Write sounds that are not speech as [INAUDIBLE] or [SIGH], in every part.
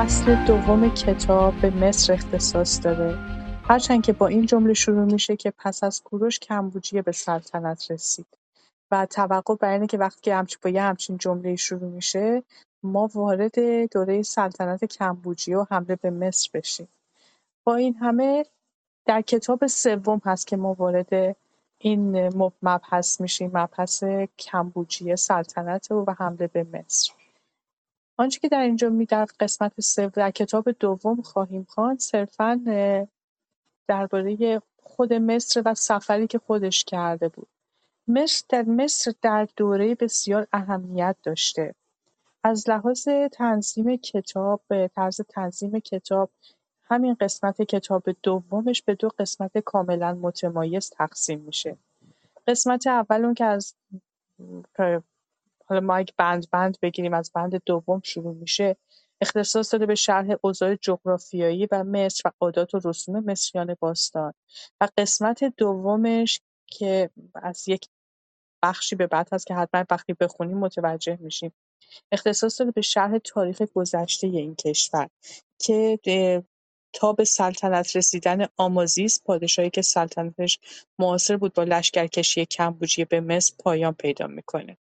فصل دوم کتاب به مصر اختصاص داره هرچند که با این جمله شروع میشه که پس از کوروش کمبوجیه به سلطنت رسید. و توقع بر اینه که وقتی همچین با یه همچین جمله شروع میشه ما وارد دوره سلطنت کمبوجیه و حمله به مصر بشیم. با این همه در کتاب سوم هست که ما وارد این مبحث میشیم مبحث کمبوجیه سلطنت و حمله به مصر. آنچه که در اینجا می در قسمت سوم در کتاب دوم خواهیم خواند صرفا درباره خود مصر و سفری که خودش کرده بود. مصر در مصر در دوره بسیار اهمیت داشته. از لحاظ تنظیم کتاب به طرز تنظیم کتاب همین قسمت کتاب دومش به دو قسمت کاملا متمایز تقسیم میشه. قسمت اول اون که از حالا ما اگه بند بند بگیریم از بند دوم شروع میشه. اختصاص داده به شرح اوضاع جغرافیایی و مصر و عادات و رسوم مصریان باستان. و قسمت دومش که از یک بخشی به بعد هست که حتما وقتی بخونیم متوجه میشیم. اختصاص داده به شرح تاریخ گذشته این کشور که تا به سلطنت رسیدن آمازیس پادشاهی که سلطنتش معاصر بود با لشکرکشی کمبوجیه به مصر پایان پیدا می‌کنه.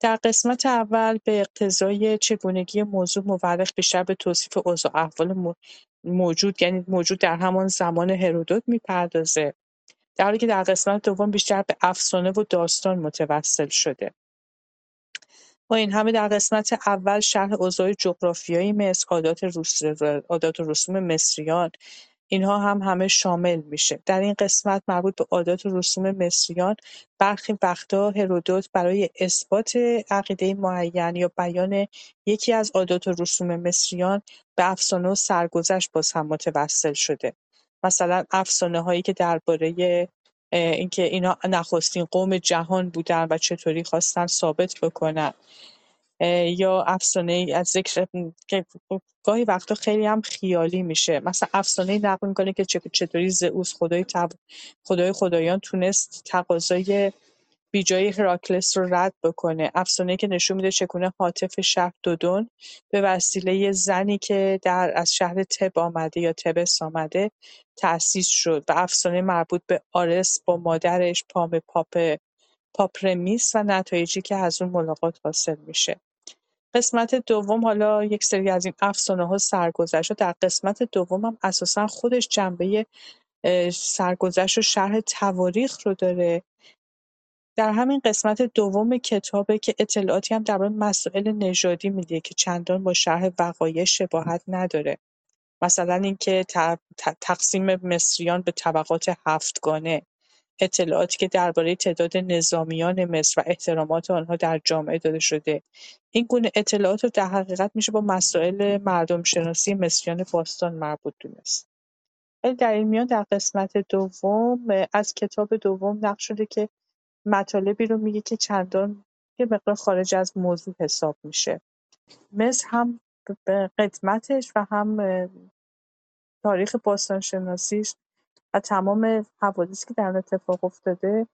در قسمت اول به اقتضای چگونگی موضوع مورخ بیشتر به توصیف اوضاع احوال موجود یعنی موجود در همان زمان هرودوت می‌پردازه. در حالی که در قسمت دوم بیشتر به افسانه و داستان متوسل شده. با این همه در قسمت اول شرح اوضاع جغرافیایی مصر عادات رسوم مصریان اینها هم همه شامل میشه. در این قسمت مربوط به عادات و رسوم مصریان برخی وقتا هرودوت برای اثبات عقیده معین یا بیان یکی از عادات و رسوم مصریان به افسانه و سرگذشت باز هم متوسل شده. مثلا افسانه هایی که درباره اینکه اینا نخستین قوم جهان بودن و چطوری خواستن ثابت بکنن. یا افسانه از ذکر که گاهی وقتا خیلی هم خیالی میشه. مثلا افسانه نقل می‌کنه که چطوری زئوس خدای تب... خدای خدایان تونست تقاضای بیجای هراکلس رو رد بکنه. افسانه که نشون میده چگونه حاطف شهر دودون به وسیله زنی که در از شهر تب آمده یا تبس آمده تأسیس شد و افسانه مربوط به آرس با مادرش پام پاپ پاپرمیس و نتایجی که از اون ملاقات حاصل میشه. قسمت دوم حالا یک سری از این ها سرگذشت در قسمت دوم هم اساسا خودش جنبه سرگذشت و شرح تواریخ رو داره. در همین قسمت دوم کتابه که اطلاعاتی هم درباره مسائل نژادی میده که چندان با شرح وقایع شباهت نداره. مثلا اینکه تقسیم مصریان به طبقات هفتگانه. اطلاعاتی که درباره تعداد نظامیان مصر و احترامات آنها در جامعه داده شده. این گونه اطلاعات رو در حقیقت میشه با مسائل مردم شناسی مصریان باستان مربوط دونست. ولی در این میان در قسمت دوم از کتاب دوم نقش شده که مطالبی رو میگه که چندان یه مقدار خارج از موضوع حساب میشه. مصر هم به قدمتش و هم تاریخ باستانشناسیش تمام حوادثی که در اتفاق افتاده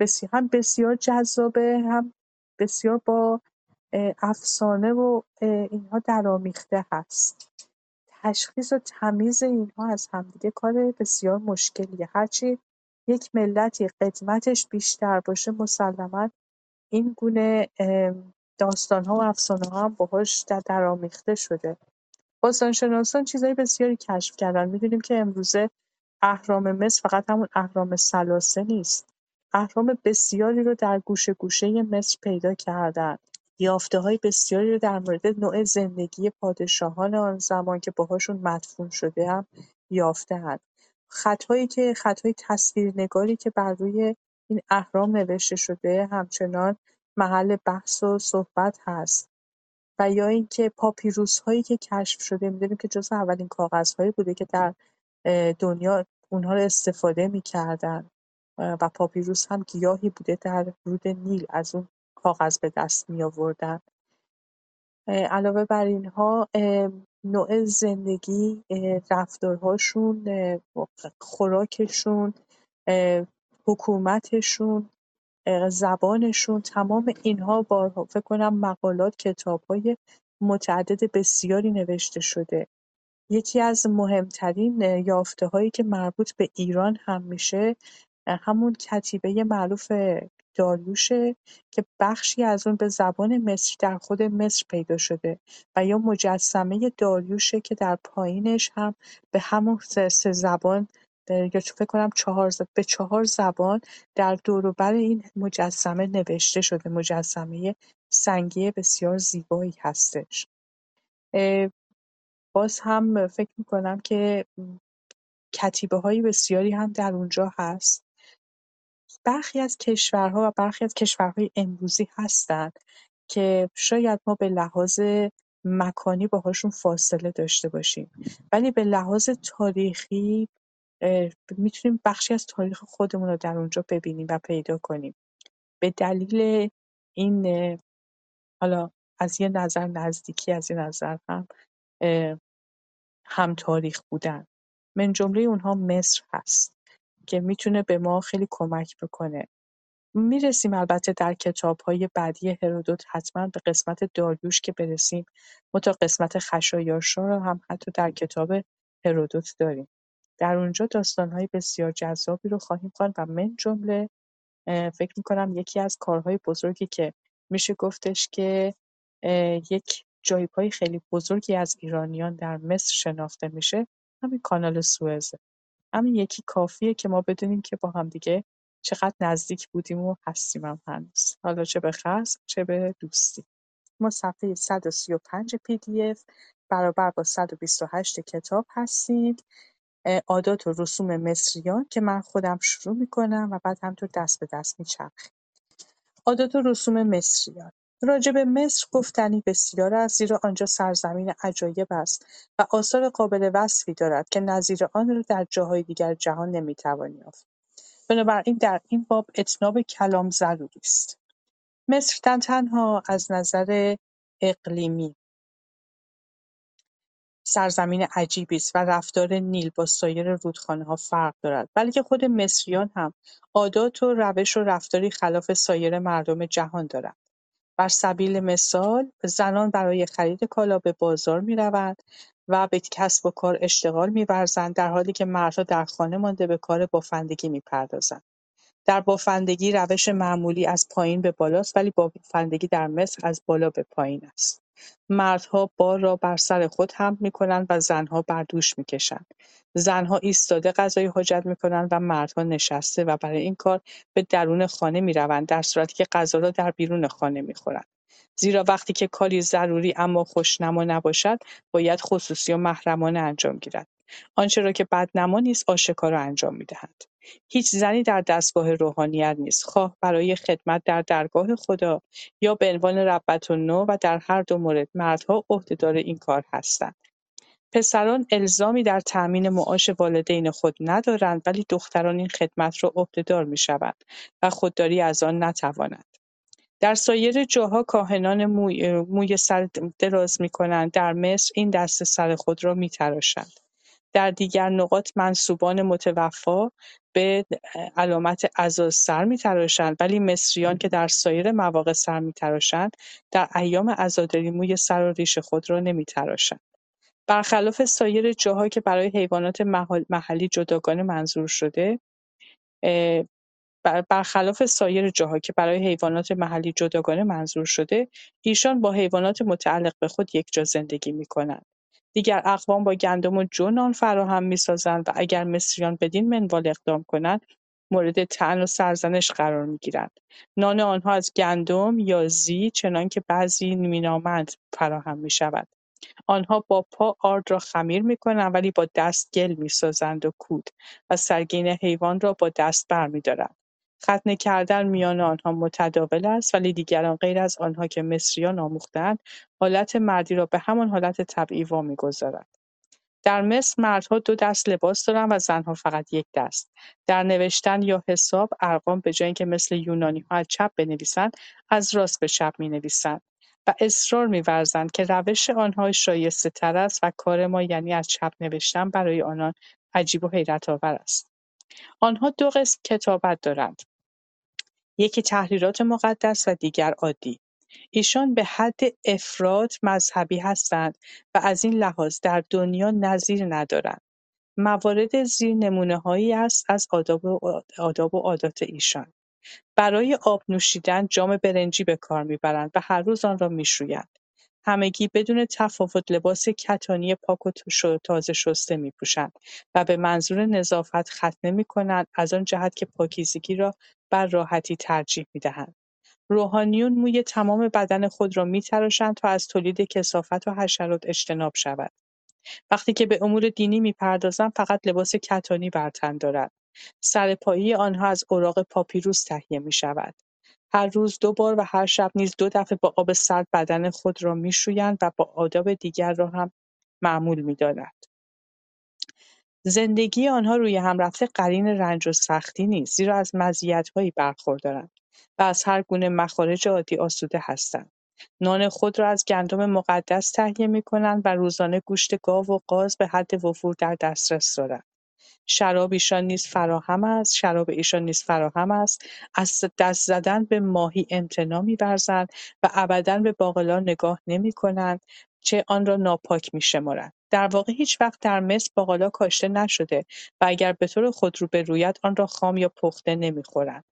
بسیار هم بسیار جذابه هم بسیار با افسانه و اینها درآمیخته هست. تشخیص و تمیز اینها از همدیگه کار بسیار مشکلیه. هرچی یک ملتی قدمتش بیشتر باشه مسلما این گونه داستان‌ها و افسانه‌ها هم باهاش در درآمیخته شده. باستانشناسان چیزهای بسیاری کشف کردن. می‌دونیم که امروزه اهرام مصر فقط همون اهرام ثلاثه نیست. اهرام بسیاری رو در گوشه گوشه مصر پیدا کردن. های بسیاری رو در مورد نوع زندگی پادشاهان آن زمان که باهاشون مدفون شده هم یافته‌اند. خط‌هایی که خط‌های تصویرنگاری که بر روی این اهرام نوشته شده همچنان محل بحث و صحبت هست. و یا اینکه هایی که کشف شده می‌دونیم که جزو اولین کاغذهایی بوده که در دنیا اونها رو استفاده می‌کردن و پاپیروس هم گیاهی بوده در رود نیل از اون کاغذ به دست می آوردن علاوه بر اینها نوع زندگی رفتارهاشون خوراکشون حکومتشون زبانشون تمام اینها با فکر کنم مقالات های متعدد بسیاری نوشته شده. یکی از مهمترین یافته‌هایی که مربوط به ایران هم میشه همون کتیبه معروف داریوشه که بخشی از اون به زبان مصری در خود مصر پیدا شده و یا مجسمه داریوشه که در پایینش هم به همون سه, زبان یا فکر کنم چهار به چهار زبان در دور و بر این مجسمه نوشته شده. مجسمه سنگی بسیار زیبایی هستش. باز هم فکر می‌کنم که کتیبه های بسیاری هم در اونجا هست. برخی از کشورها و برخی از کشورهای امروزی هستند که شاید ما به لحاظ مکانی باهاشون فاصله داشته باشیم. ولی به لحاظ تاریخی می‌تونیم بخشی از تاریخ خودمون رو در اونجا ببینیم و پیدا کنیم. به دلیل این حالا از یه نظر نزدیکی از یه نظر هم هم تاریخ بودن. من جمله اونها مصر هست که می‌تونه به ما خیلی کمک بکنه. می‌رسیم البته در کتاب‌های بعدی هرودوت حتما به قسمت داریوش که برسیم. تا قسمت خشایارشا رو هم حتی در کتاب هرودوت داریم. در اونجا داستان‌های بسیار جذابی رو خواهیم خواند و من جمله فکر می‌کنم یکی از کارهای بزرگی که میشه گفتش که یک جایگاه خیلی بزرگی از ایرانیان در مصر شناخته میشه همین کانال سوئزه همین یکی کافیه که ما بدونیم که با هم دیگه چقدر نزدیک بودیم و هستیم هم هنوز. حالا چه به چه به دوستی. ما صفحه 135 پی دی اف برابر با 128 کتاب هستیم. عادات و رسوم مصریان که من خودم شروع می‌کنم و بعد همطور دست به دست میچرخیم عادات و رسوم مصریان. راجع به مصر گفتنی بسیار است زیرا آنجا سرزمین عجایب است و آثار قابل وصفی دارد که نظیر آن را در جاهای دیگر جهان نمی‌توان یافت. بنابراین در این باب اتناب کلام ضروری است. مصر نه تنها از نظر اقلیمی سرزمین عجیبی است و رفتار نیل با سایر رودخانه‌ها فرق دارد بلکه خود مصریان هم عادات و روش و رفتاری خلاف سایر مردم جهان دارند. بر سبیل مثال زنان برای خرید کالا به بازار می‌روند و به کسب و کار اشتغال می‌ورزند در حالی که مردها در خانه مانده به کار بافندگی می‌پردازند در بافندگی روش معمولی از پایین به بالاست ولی بافندگی در مصر از بالا به پایین است. مردها بار را بر سر خود حمل می‌کنند و زنها بر دوش می‌کشند. زنها ایستاده غذای حاجت می‌کنند و مردها نشسته و برای این کار به درون خانه می‌روند در صورتی که غذا را در بیرون خانه می‌خورند. زیرا وقتی که کاری ضروری اما خوشنما نباشد باید خصوصی و محرمانه انجام گیرد. آنچه را که بدنما نیست آشکارا انجام می‌دهند. هیچ زنی در دستگاه روحانیت نیست، خواه برای خدمت در درگاه خدا یا به عنوان ربةالنوع و در هر دو مورد مردها عهدهدار این کار هستند. پسران الزامی در تأمین معاش والدین خود ندارند ولی دختران این خدمت را عهدهدار می‌شوند و خودداری از آن نتوانند. در سایر جاها کاهنان موی, موی سر دراز می‌کنند در مصر این دست سر خود را می‌تراشند. در دیگر نقاط منسوبان متوفا به علامت عزا سر می‌تراشند ولی مصریان که در سایر مواقع سر می‌تراشند در ایام عزاداری موی سر و ریش خود را نمی‌تراشند. برخلاف سایر جاها که برای حیوانات محلی جداگانه منظور شده برخلاف سایر جاها که برای حیوانات محلی جداگانه منظور شده ایشان با حیوانات متعلق به خود یکجا زندگی می‌کنند. دیگر اقوام با گندم و جو نان فراهم می‌سازند و اگر مصریان بدین منوال اقدام کنند مورد طعن و سرزنش قرار می‌گیرند. نان آنها از گندم یا زی چنانکه بعضی مینامند فراهم می‌شود. آنها با پا آرد را خمیر می‌کنند ولی با دست گل می‌سازند و کود و سرگین حیوان را با دست برمی‌دارند. ختنه کردن میان آنها متداول است ولی دیگران غیر از آنها که مصریان آموخته‌اند حالت مردی را به همان حالت طبیعی وامیگذارند. در مصر مردها دو دست لباس دارند و زنها فقط یک دست. در نوشتن یا حساب ارقام به جای اینکه مثل یونانی‌ها از چپ بنویسند از راست به چپ می‌نویسند و اصرار می‌ورزند که روش آنها تر است و کار ما یعنی از چپ نوشتن برای آنان عجیب و حیرت‌آور است. آنها دو قسم کتابت دارند. یکی تحریرات مقدس و دیگر عادی. ایشان به حد افراط مذهبی هستند و از این لحاظ در دنیا نظیر ندارند. موارد زیر نمونههایی است از آداب و آداب و عادات ایشان. برای آب نوشیدن جام برنجی به کار می‌برند و هر روز آن را میشویند. همگی بدون تفاوت لباس کتانی پاک و تازه شسته میپوشند و به منظور نظافت ختنه می‌کنند از آن جهت که پاکیزگی را بر راحتی ترجیح می‌دهند. روحانیون موی تمام بدن خود را میتراشند تا از تولید کثافت و حشرات اجتناب شود. وقتی که به امور دینی می‌پردازند فقط لباس کتانی بر تن دارند. سرپایی آنها از اوراق پاپیروس تهیه می‌شود. هر روز دو بار و هر شب نیز دو دفعه با آب سرد بدن خود را میشویند و با آداب دیگر را هم معمول می‌دانند. زندگی آنها روی هم رفته قرین رنج و سختی نیست زیرا از مزیت‌هایی برخوردارند و از هر گونه مخارج عادی آسوده هستند. نان خود را از گندم مقدس تهیه می‌کنند و روزانه گوشت گاو و قاز به حد وفور در دسترس دارند. شراب ایشان نیز فراهم است شراب ایشان نیز فراهم است. از دست زدن به ماهی امتناع می‌ورزند و ابدا به باقلا نگاه نمی‌کنند چه آن را ناپاک می‌شمارند. در واقع هیچ‌وقت در مصر باقلا کاشته نشده و اگر به‌طور خودرو بروید آن را خام یا پخته نمی‌خورند.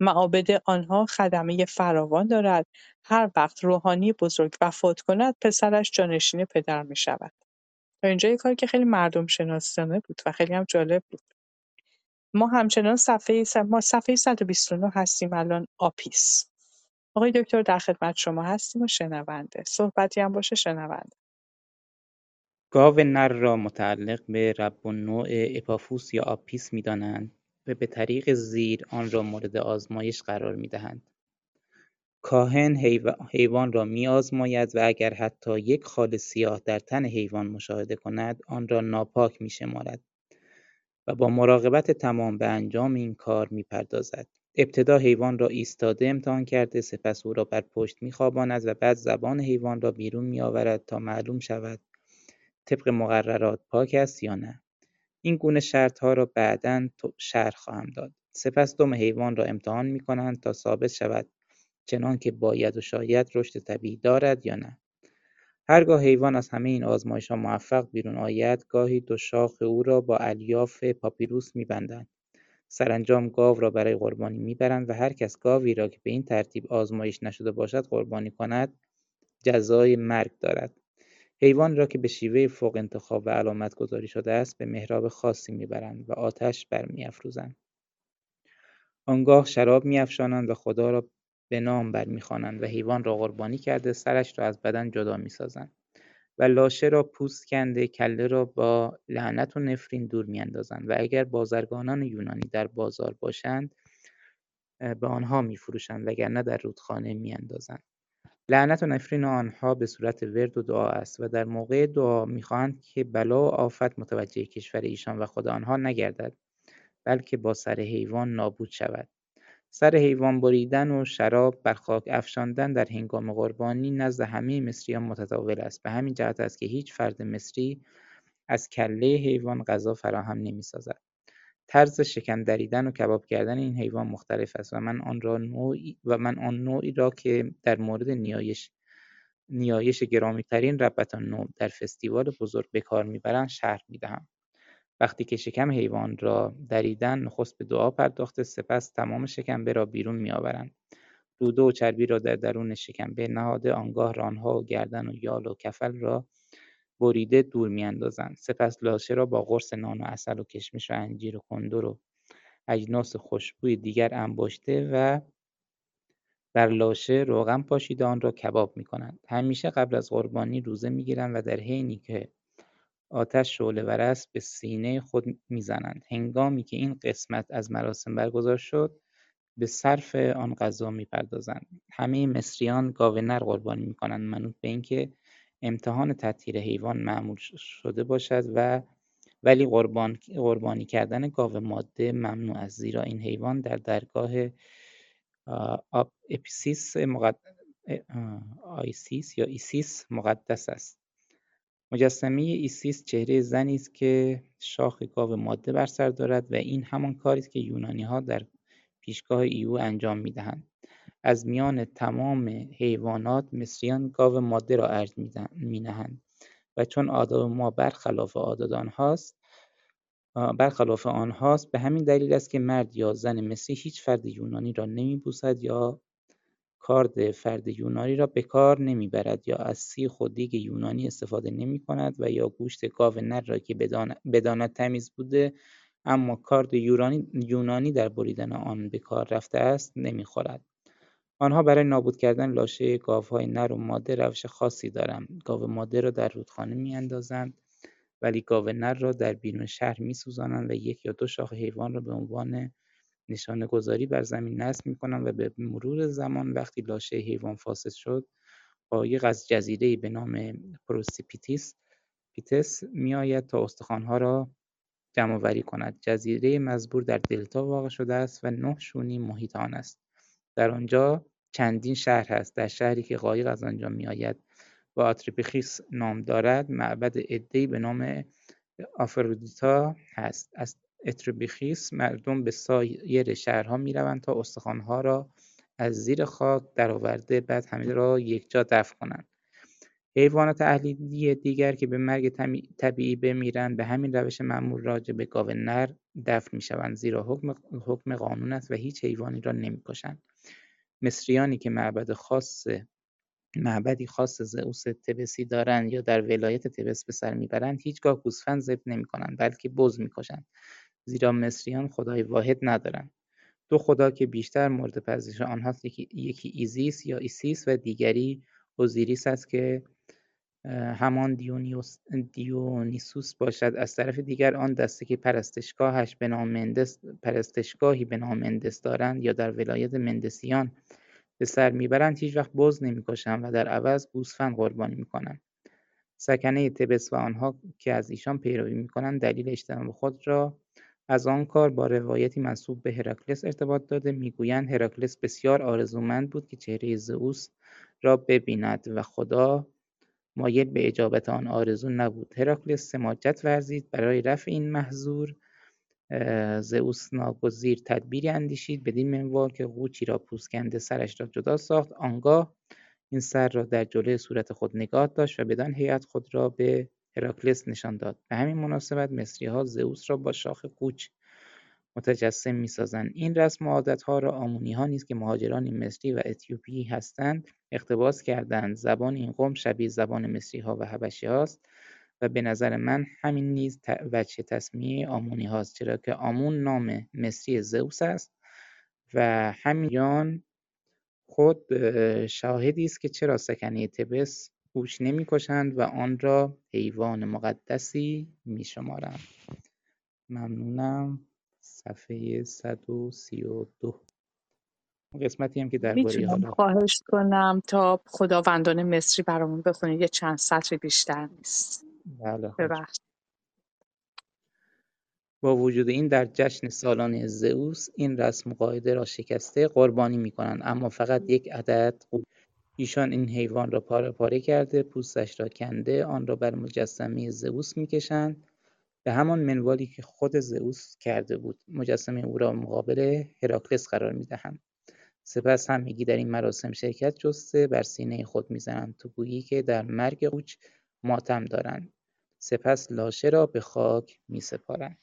معابد آنها خدمه فراوان دارد. هر وقت روحانی بزرگ وفات کند پسرش جانشین پدر می‌شود. تا اینجا یه کاری که خیلی مردم شناسانه بود و خیلی هم جالب بود. ما همچنان صفحه س... ما صفحه 129 هستیم الان آپیس. آقای دکتر در خدمت شما هستیم و شنونده. صحبتی هم باشه شنونده. گاو نر را متعلق به رب النوع اپافوس یا آپیس می‌دانند و به طریق زیر آن را مورد آزمایش قرار می‌دهند. کاهن حیوان را می‌آزماید و اگر حتی یک خال سیاه در تن حیوان مشاهده کند آن را ناپاک می‌شمارد و با مراقبت تمام به انجام این کار می‌پردازد. ابتدا حیوان را ایستاده امتحان کرده سپس او را بر پشت می‌خواباند و بعد زبان حیوان را بیرون می‌آورد تا معلوم شود طبق مقررات پاک است یا نه. این گونه شرطها را بعدا شرح خواهم داد. سپس دم حیوان را امتحان می‌کنند تا ثابت شود چنان که باید و شاید رشد طبیعی دارد یا نه. هرگاه حیوان از همه این ها موفق بیرون آید گاهی دو شاخ او را با الیاف پاپیروس میبندند. سرانجام گاو را برای قربانی می‌برند و هر کس گاوی را که به این ترتیب آزمایش نشده باشد قربانی کند جزای مرگ دارد. حیوان را که به شیوه فوق انتخاب و علامت گذاری شده است به محراب خاصی می‌برند و آتش برمیافروزند. آنگاه شراب میافشانند و خدا را به نام برمیخوانند و حیوان را قربانی کرده سرش را از بدن جدا می‌سازند و لاشه را پوست کنده کله را با لعنت و نفرین دور میاندازند و اگر بازرگانان یونانی در بازار باشند به آنها میفروشند وگرنه در رودخانه میاندازند. لعنت و نفرین آنها به صورت ورد و دعا است و در موقع دعا می‌خواهند که بلا و آفت متوجه کشور ایشان و خود آنها نگردد بلکه با سر حیوان نابود شود. سر حیوان بریدن و شراب بر خاک افشاندن در هنگام قربانی نزد همه مصریان متداول است. به همین جهت است که هیچ فرد مصری از کله حیوان غذا فراهم نمی‌سازد. طرز شکم دریدن و کباب کردن این حیوان مختلف است و من آن را نوعی و من آن نوعی را که در مورد نیایش نیایش گرامیترین ربط نوع در فستیوال بزرگ به کار می‌برند شرح می‌دهم. وقتی که شکم حیوان را دریدن نخست به دعا پرداخته سپس تمام شکمبه را بیرون میآورند. روده و چربی را در درون شکمبه نهاده آنگاه رانها و گردن و یال و کفل را بریده دور میاندازند. سپس لاشه را با قرص نان و عسل و کشمش و انجیر و کندر و اجناس خوشبوی دیگر انباشته و بر لاشه روغن پاشیده آن را کباب می‌کنند. همیشه قبل از قربانی روزه می‌گیرند و در حینی که آتش ور است به سینه خود می‌زنند. هنگامی که این قسمت از مراسم برگزار شد به صرف آن غذا می‌پردازند. همه مصریان گاو نر قربانی می‌کنند. منوط به اینکه امتحان تطهیر حیوان معمول شده باشد و ولی قربان قربانی کردن گاو ماده ممنوع است. زیرا این حیوان در درگاه اپیسیس آیسیس یا ایسیس مقدس است. مجسمه ایسیس چهره زنی است که شاخ گاو ماده بر سر دارد و این همان کاری است که یونانی ها در پیشگاه ایو انجام می‌دهند. از میان تمام حیوانات مصریان گاو ماده را ارج نهند و چون آداب ما برخلاف عادات آنهاست برخلاف آنهاست به همین دلیل است که مرد یا زن مصری هیچ فرد یونانی را نمیبوسد یا کارد فرد یونانی را به کار نمی‌برد یا از سیخ و دیگ یونانی استفاده نمی کند و یا گوشت گاو نر را که بداند تمیز بوده اما کارد یونانی در بریدن آن به کار رفته است نمی‌خورد. آنها برای نابود کردن لاشه گاوهای نر و ماده روش خاصی دارند. گاو ماده را در رودخانه میاندازند ولی گاو نر را در بیرون شهر میسوزانند و یک یا دو شاخ حیوان را به عنوان گذاری بر زمین نصب می‌کنند و به مرور زمان وقتی لاشه حیوان فاسد شد قایق از جزیرهای به نام پروسیپیتیس پیتس میآید تا استخوانها را جمعآوری کند. جزیره مزبور در دلتا واقع شده است و نه شوئنی محیط آن است. در آنجا چندین شهر هست. در شهری که قایق از آنجا میآید و آتریپیخیس نام دارد معبد عدهای به نام آفرودیتا هست. از اتریبیخیس مردم به سایر شهرها می‌روند تا استخوانها را از زیر خاک درآورده بعد همه را یکجا دفن کنند. حیوانات اهلی دیگر که به مرگ طبیعی بمیرند به همین روش معمول راجع به گاو نر دفن می‌شوند. زیرا حکم, حکم قانون است و هیچ حیوانی را نمی‌کشند. مصریانی که معبد خاص معبدی خاص زئوس تبسی دارند یا در ولایت تبس به سر می‌برند هیچگاه گوسفند ذبح نمی‌کنند بلکه بز می‌کشند. زیرا مصریان خدای واحد ندارند دو خدا که بیشتر مورد پذیرش آنهاست یکی, ایزیس یا ایسیس و دیگری اوزیریس است که همان دیونیسوس باشد. از طرف دیگر آن دسته که پرستشگاهش به نام مندس پرستشگاهی به نام مندس دارند یا در ولایت مندسیان به سر می‌برند هیچ وقت بز نمی‌کشند و در عوض گوسفند قربانی می‌کنند. سکنه تبس و آنها که از ایشان پیروی می‌کنند دلیل اجتناب خود را از آن کار با روایتی منصوب به هراکلس ارتباط داده. می‌گویند هراکلس بسیار آرزومند بود که چهره زئوس را ببیند و خدا مایل به اجابت آن آرزو نبود. هراکلس سماجت ورزید. برای رفع این محظور زئوس ناگزیر تدبیری اندیشید بدین منوال که قوچی را پوسکنده سرش را جدا ساخت. آنگاه این سر را در جلوی صورت خود نگاه داشت و بدان هیئت خود را به هراکلس نشان داد. به همین مناسبت مصریها زئوس را با شاخ قوچ متجسم می‌سازند. این رسم و عادتها را آمونیها نیز که مهاجران مصری و اتیوپی هستند اقتباس کردند زبان این قوم شبیه زبان مصریها و هاست و به نظر من همین نیز وجه تسمیه آمونی هاست چرا که آمون نام مصری زئوس است و همین خود شاهدی است که چرا سکنه تبس نمی نمی‌کشند و آن را حیوان مقدسی میشمارند. ممنونم. صفحه 132 قسمتی هم که درباره حالا خواهش کنم تا خداوندان مصری برامون بخونید یه چند سطر بیشتر نیست. بله با وجود این در جشن سالانه زئوس این رسم قاعده را شکسته قربانی می کنند اما فقط یک عدد ایشان این حیوان را پاره پاره کرده پوستش را کنده آن را بر مجسمه زئوس می‌کشند. به همان منوالی که خود زئوس کرده بود مجسمه او را مقابل هراکلس قرار می‌دهند. سپس همگی در این مراسم شرکت جسته بر سینه خود می‌زنند تو گویی که در مرگ اوچ ماتم دارند. سپس لاشه را به خاک میسپارند.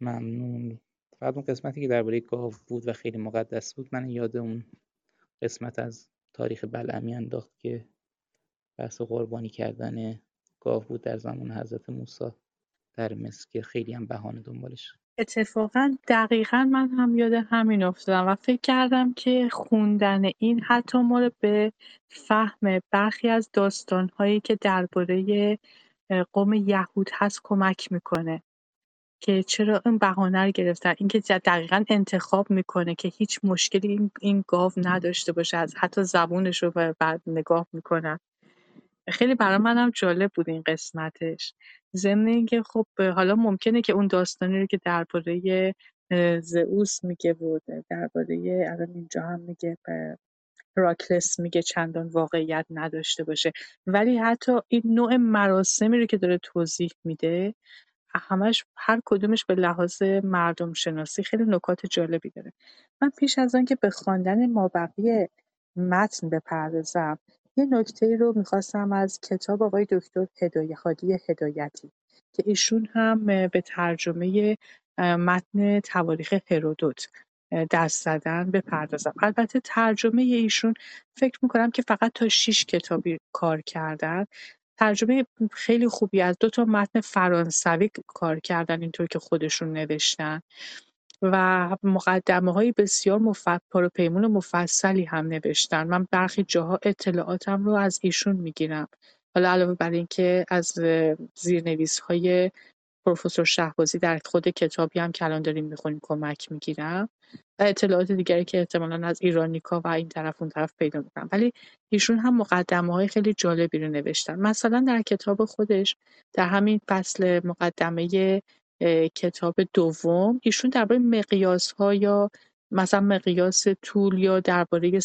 ممنون. فقط اون قسمتی که درباره گاو بود و خیلی مقدس بود من یاد اون قسمت از تاریخ بلعمی انداخت که بحث قربانی کردن گاو بود در زمان حضرت موسی در مصر که خیلی هم بهانه دنبالش. اتفاقا دقیقا من هم یاد همین افتادم و فکر کردم که خوندن این حتی ما به فهم برخی از داستانهایی که درباره قوم یهود هست کمک می‌کنه. که چرا این بهانه رو گرفتن. اینکه دقیقا انتخاب می‌کنه که هیچ مشکلی این, این گاو نداشته باشه از حتی زبونش رو بعد نگاه می‌کنن خیلی برای منم جالب بود این قسمتش. ضمن اینکه خب حالا ممکنه که اون داستانی رو که درباره زئوس میگه بود درباره الان اینجا هم میگه راکلس میگه چندان واقعیت نداشته باشه. ولی حتی این نوع مراسمی رو که داره توضیح میده همش هر کدومش به لحاظ مردم شناسی خیلی نکات جالبی داره. من پیش از آنکه به خواندن مابقی متن بپردازم یه نکته رو می‌خواستم از کتاب آقای دکتر هدایت هادی هدایتی که ایشون هم به ترجمه متن تواریخ هرودوت دست زدن بپردازم. البته ترجمه ایشون فکر می‌کنم که فقط تا شیش کتابی کار کردن. ترجمه خیلی خوبی از دو تا متن فرانسوی کار کردن اینطور که خودشون نوشتن و مقدمه های بسیار مف... پروپیمون و مفصلی هم نوشتن. من برخی جاها اطلاعاتم رو از ایشون می‌گیرم. حالا علاوه بر اینکه از زیرنویس های پروفسور شهبازی در خود کتابی هم که الان داریم می‌خونیم کمک می‌گیرم و اطلاعات دیگری که احتمالا از ایرانیکا و این طرف اون طرف پیدا می‌کنم. ولی ایشون هم مقدمه های خیلی جالبی رو نوشتن. مثلا در کتاب خودش در همین فصل مقدمه کتاب دوم ایشون درباره مقیاس ها یا مثلا مقیاس طول یا درباره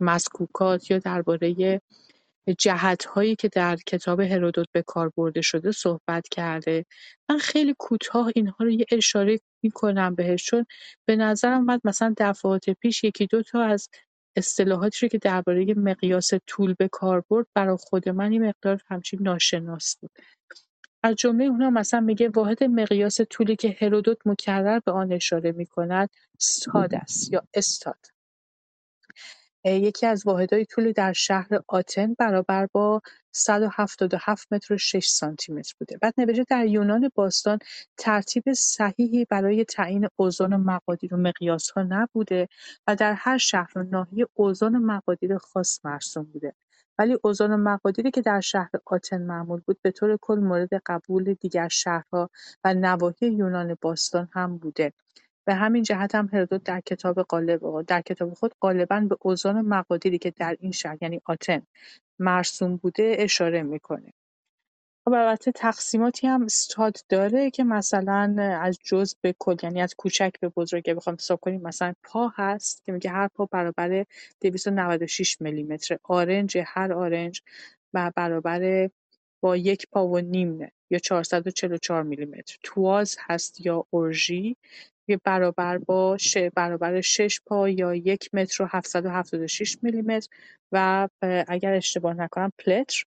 مسکوکات یا درباره جهت‌هایی که در کتاب هرودوت به کار برده شده صحبت کرده. من خیلی کوتاه اینها رو یه اشاره می‌کنم بهش چون به نظرم اومد مثلا دفعات پیش یکی دو تا از اصطلاحاتی رو که درباره مقیاس طول به کار برد برای خود من این مقدار همچین ناشناس بود. از جمله اونها مثلا میگه واحد مقیاس طولی که هرودوت مکرر به آن اشاره می‌کند استاد است یا استاد. یکی از واحدهای طول در شهر آتن برابر با 177 متر و 6 سانتیمتر بوده. بعد نوشته در یونان باستان ترتیب صحیحی برای تعیین اوزان و مقادیر و مقیاسها نبوده و در هر شهر و ناحیه اوزان و مقادیر خاص مرسوم بوده. ولی اوزان و مقادیری که در شهر آتن معمول بود به طور کل مورد قبول دیگر شهرها و نواحی یونان باستان هم بوده. به همین جهت هم هرودوت در کتاب غالب در کتاب خود غالبا به اوزان مقادیری که در این شهر یعنی آتن مرسوم بوده اشاره می‌کنه. خب البته تقسیماتی هم استاد داره که مثلا از جزء به کل یعنی از کوچک به بزرگ بخوام حساب کنیم مثلا پا هست که میگه هر پا برابر 296 میلیمتر آرنج هر آرنج و برابر با یک پا و نیم یا 444 میلیمتر. تواز هست یا اورژی برابر با برابر 6 پا یا یک متر و 776 میلیمتر و اگر اشتباه نکنم پلتر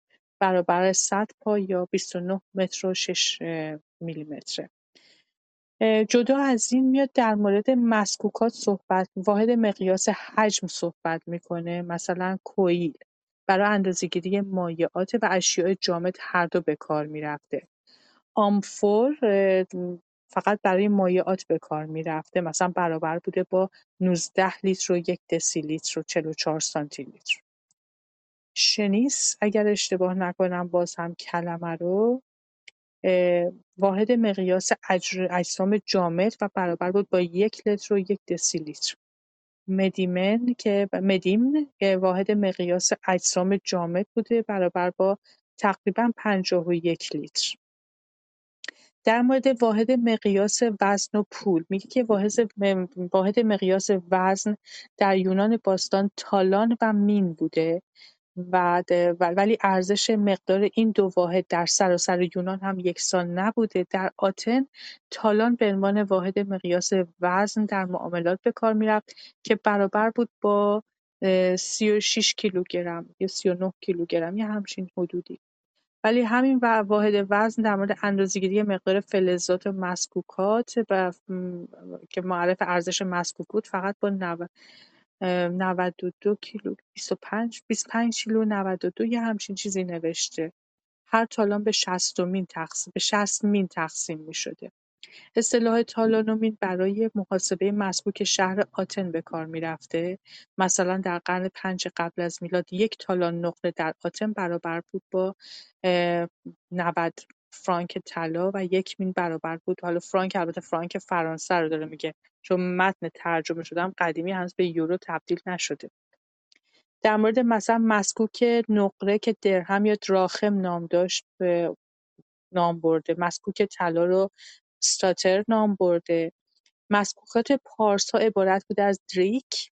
برابر 100 پا یا 29 متر و 6 میلیمتره. جدا از این میاد در مورد مسکوکات صحبت واحد مقیاس حجم صحبت می‌کنه مثلا کویل برای اندازه‌گیری مایعات و اشیاء جامد هر دو به کار می‌رفته. آمفور فقط برای مایعات به کار می‌رفته. مثلا برابر بوده با 19 لیتر و یک دسیلیتر و 44 سانتی لیتر شنیس اگر اشتباه نکنم باز هم کلمه رو واحد مقیاس اجسام جامد و برابر بود با یک لیتر و یک دسیلیتر. مدیمن که مدیم که واحد مقیاس اجسام جامد بوده برابر با تقریبا 51 لیتر. در مورد واحد مقیاس وزن و پول میگه که واحد مقیاس وزن در یونان باستان تالان و مین بوده و ولی ارزش مقدار این دو واحد در سراسر یونان هم یکسان نبوده. در آتن تالان به عنوان واحد مقیاس وزن در معاملات به کار می‌رفت که برابر بود با 36 کیلوگرم یا 39 کیلوگرم یا همچین حدودی. ولی همین واحد وزن در مورد اندازه‌گیری مقدار فلزات و مسکوکات و که معرف ارزش مسکوک بود فقط با 92 کیلو 25 25 کیلو 92 یه همچین چیزی نوشته. هر تالان به 60 مین تقسیم به 60 مین تقسیم می شده اصطلاح تالانومین برای محاسبه مسکوک شهر آتن به کار می‌رفته. مثلا در قرن پنج قبل از میلاد یک تالان نقره در آتن برابر بود با 90 فرانک طلا و یک مین برابر بود. حالا فرانک البته فرانک فرانسه رو داره میگه چون متن ترجمه شدم قدیمی هنوز به یورو تبدیل نشده. در مورد مثلا مسکوک نقره که درهم یا دراخم نام داشت نام برده. مسکوک طلا رو استاتر نام برده مسکوکات پارس‌ها عبارت بوده از دریک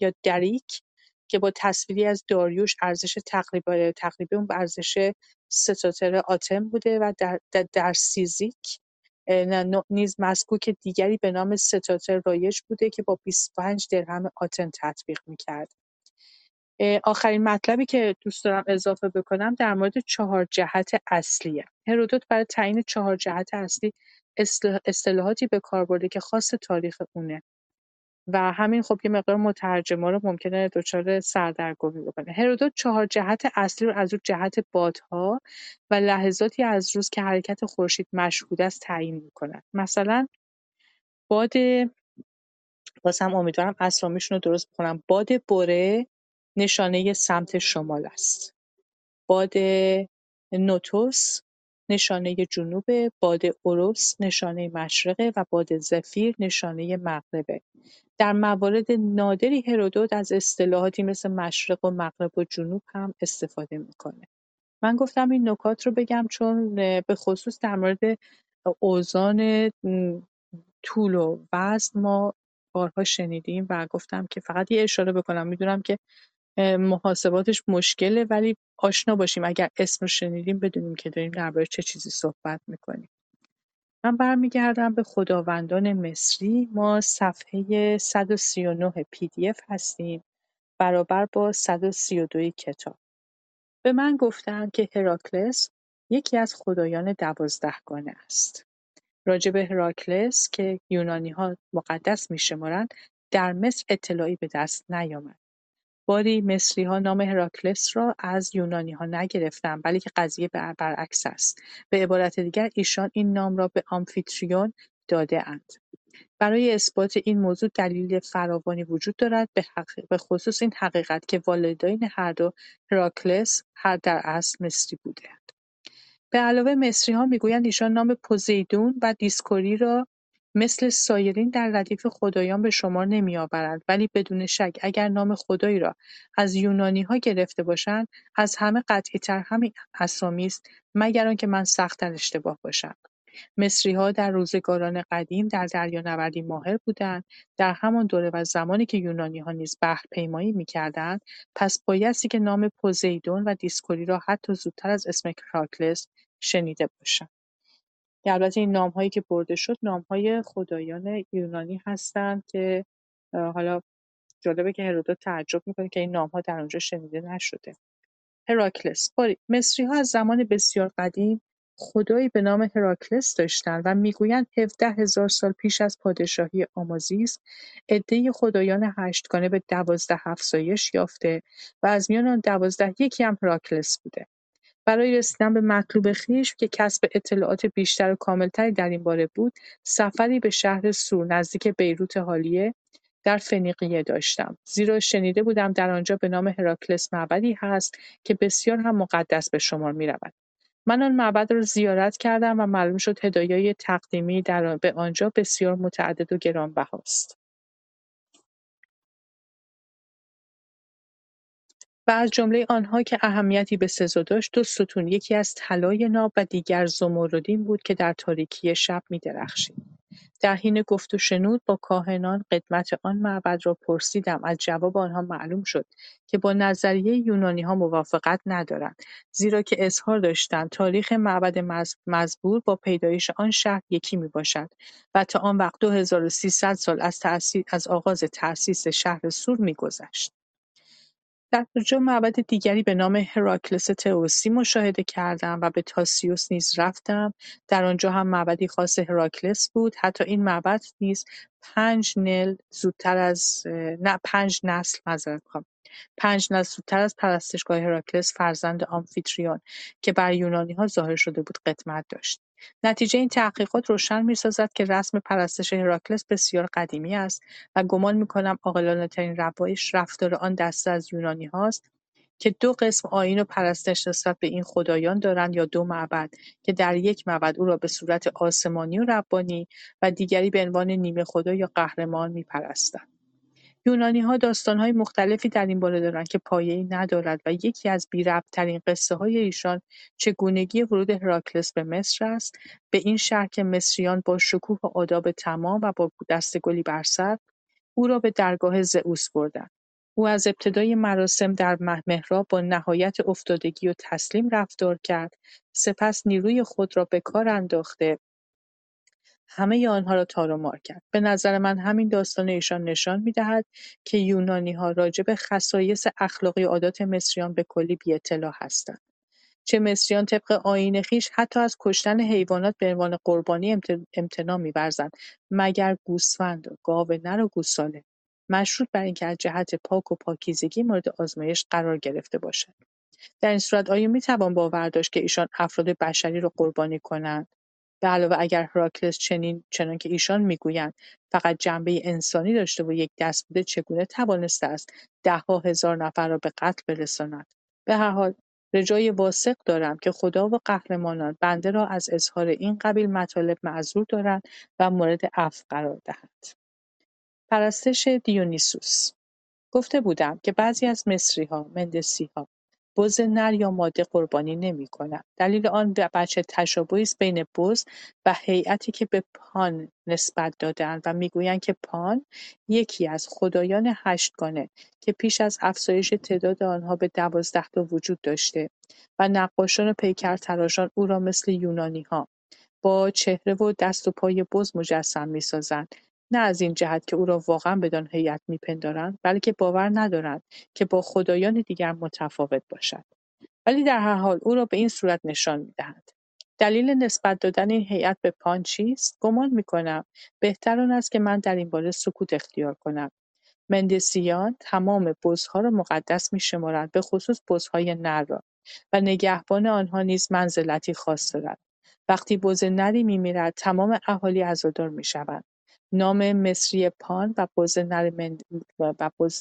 یا دریک که با تصویری از داریوش ارزش تقریبا تقریبا اون ارزش ستاتر آتم بوده و در, در, در سیزیک نیز مسکوک دیگری به نام ستاتر رایج بوده که با 25 درهم آتن تطبیق می‌کرد. آخرین مطلبی که دوست دارم اضافه بکنم در مورد چهار جهت اصلیه. هرودوت برای تعیین چهار جهت اصلی اصطلاحاتی به کار برده که خاص تاریخ اونه. و همین خب یه مقدار مترجما رو ممکنه دچار سردرگمی بکنه. هرودوت چهار جهت اصلی رو از رو جهت بادها و لحظاتی از روز که حرکت خورشید مشهود است تعیین می‌کند مثلا باد بازم امیدوارم اسامیشون رو درست بکنم باد بره نشانه سمت شمال است. باد نوتوس نشانه جنوب باد اوروس نشانه مشرقه و باد زفیر نشانه مغربه در موارد نادری هرودوت از اصطلاحاتی مثل مشرق و مغرب و جنوب هم استفاده می‌کنه. من گفتم این نکات رو بگم چون به خصوص در مورد اوزان طول و وزن ما بارها شنیدیم و گفتم که فقط یه اشاره بکنم می‌دونم که محاسباتش مشکله ولی آشنا باشیم. اگر اسم رو شنیدیم بدونیم که داریم درباره چه چیزی صحبت می‌کنیم. من برمیگردم به خداوندان مصری. ما صفحه 139 پی دی اف هستیم برابر با 132 کتاب. به من گفتند که هراکلس یکی از خدایان دوازدهگانه است. راجع به هراکلس که یونانی ها مقدس می شمارند در مصر اطلاعی به دست نیامد. باری اینها نام هراکلس را از یونانی ها نگرفتند بلکه قضیه برعکس است به عبارت دیگر ایشان این نام را به آمفیتریون اند. برای اثبات این موضوع دلیل فراوانی وجود دارد به خصوص این حقیقت که والدین هر دو هراکلس هر در اصل مصری بودند. به علاوه مصری‌ها می‌گویند ایشان نام پوزیدون و دیسکوری را مثل سایرین در ردیف خدایان به شمار نمیآورند ولی بدون شک اگر نام خدایی را از یونانی‌ها گرفته باشند از همه قطعی‌تر همین اسامی است مگر آنکه من سختتر اشتباه باشم. مصری‌ها در روزگاران قدیم در دریانوردی ماهر بودند در همان دوره و زمانی که یونانی‌ها نیز بحرپیمایی می‌کردند پس بایستی که نام پوزیدون و دیسکوری را حتی زودتر از اسم هراکلس شنیده باشند البته این نام‌هایی که برده شد نام‌های خدایان یونانی هستند که حالا جالبه که هرودوت تعجب می‌کنه که این نام‌ها در اونجا شنیده نشده. هراکلس مصری‌ها از زمان بسیار قدیم خدایی به نام هراکلس داشتند و می‌گویند هفده هزار سال پیش از پادشاهی آمازیس عدهای خدایان هشتگانه به دوازده افزایش یافته و از میان آن دوازده یکی هم هراکلس بوده. برای رسیدن به مطلوب خویش که کسب اطلاعات بیشتر و کاملتری در این باره بود سفری به شهر سور نزدیک بیروت حالیه در فنیقیه داشتم. زیرا شنیده بودم در آنجا به نام هراکلس معبدی هست که بسیار هم مقدس به شمار می‌رود. من آن معبد را زیارت کردم و معلوم شد هدایای تقدیمی در به آنجا بسیار متعدد و گرانبهاست. و از جمله آنها که اهمیتی به سزا داشت دو ستون یکی از طلای ناب و دیگر زمردین بود که در تاریکی شب می‌درخشید. در حین گفت و شنود با کاهنان قدمت آن معبد را پرسیدم از جواب آنها معلوم شد که با نظریه ها موافقت ندارند زیرا که اظهار داشتند تاریخ معبد مزبور با پیدایش آن شهر یکی می‌باشد و تا آن وقت 2300 سال از, از آغاز تأسیس شهر سور میگذشت در آنجا معبد دیگری به نام هراکلس تئوسی مشاهده کردم و به تاسیوس نیز رفتم؟ در آنجا هم معبدی خاص هراکلس بود. حتی این معبد نیز پنج نل زودتر از نه پنج نسل معذرت می‌خوام. پنج نسل زودتر از پرستشگاه هراکلس فرزند آمفیتریون که بر یونانی ها ظاهر شده بود قدمت داشت. نتیجه این تحقیقات روشن می‌سازد که رسم پرستش هراکلس بسیار قدیمی است و گمان می‌کنم عاقلانه‌ترین روش رفتار آن دسته از هاست که دو قسم آیین و پرستش نسبت به این خدایان دارند یا دو معبد که در یک معبد او را به صورت آسمانی و ربانی و دیگری به عنوان نیمه خدا یا قهرمان می‌پرستند. یونانی‌ها داستان‌های مختلفی در این باره دارند که پایه‌ای ندارد و یکی از بی‌ربط‌ترین قصه‌های ایشان چگونگی ورود هراکلس به مصر است. به این شهر که مصریان با شکوه و آداب تمام و با دست گلی بر سر او را به درگاه زئوس بردند. او از ابتدای مراسم در محراب با نهایت افتادگی و تسلیم رفتار کرد. سپس نیروی خود را به کار انداخته همه آنها را تار کرد. به نظر من همین داستان ایشان نشان می‌دهد که یونانی‌ها راجع به خصایص اخلاقی و عادات مصریان به کلی بی‌اطلاع هستند. چه مصریان طبق آیین خویش حتی از کشتن حیوانات به عنوان قربانی امتناع می‌ورزند مگر گوسفند و گاو نر و گوساله مشروط بر اینکه از جهت پاک و پاکیزگی مورد آزمایش قرار گرفته باشد در این صورت آیا می‌توان باور داشت که ایشان افراد بشری را قربانی کنند به علاوه اگر هراکلس چنین چنانکه ایشان می‌گویند فقط جنبه انسانی داشته و یک دست بوده چگونه توانسته است دهها هزار نفر را به قتل برساند؟ به هر حال رجای واثق دارم که خدا و قهرمانان بنده را از اظهار این قبیل مطالب معذور دارند و مورد عفو قرار دهند. پرستش دیونیسوس. گفته بودم که بعضی از مصریها، مندسی‌ها بز نر یا ماده قربانی نمی‌کنند. دلیل آن بچه تشابهی است بین بز و هیئتی که به پان نسبت داده‌اند و می‌گویند که پان یکی از خدایان هشتگانه که پیش از افزایش تعداد آنها به دوازده تا وجود داشته و نقاشان و پیکرتراشان او را مثل یونانی‌ها با چهره و دست و پای بز مجسم می‌سازند نه از این جهت که او را واقعا بدان هیئت میپندارند بلکه باور ندارند که با خدایان دیگر متفاوت باشد. ولی در هر حال او را به این صورت نشان می‌دهند دلیل نسبت دادن این هیئت به پان چیست؟ گمان می‌کنم. بهتر آن است که من در این باره سکوت اختیار کنم. مندسیان تمام بزها را مقدس میشمارند بخصوص بزهای نر را و نگهبان آنها نیز منزلتی خاص دارد وقتی بز نری میمیرد تمام اهالی عزادار می‌شوند. نام مصری پان و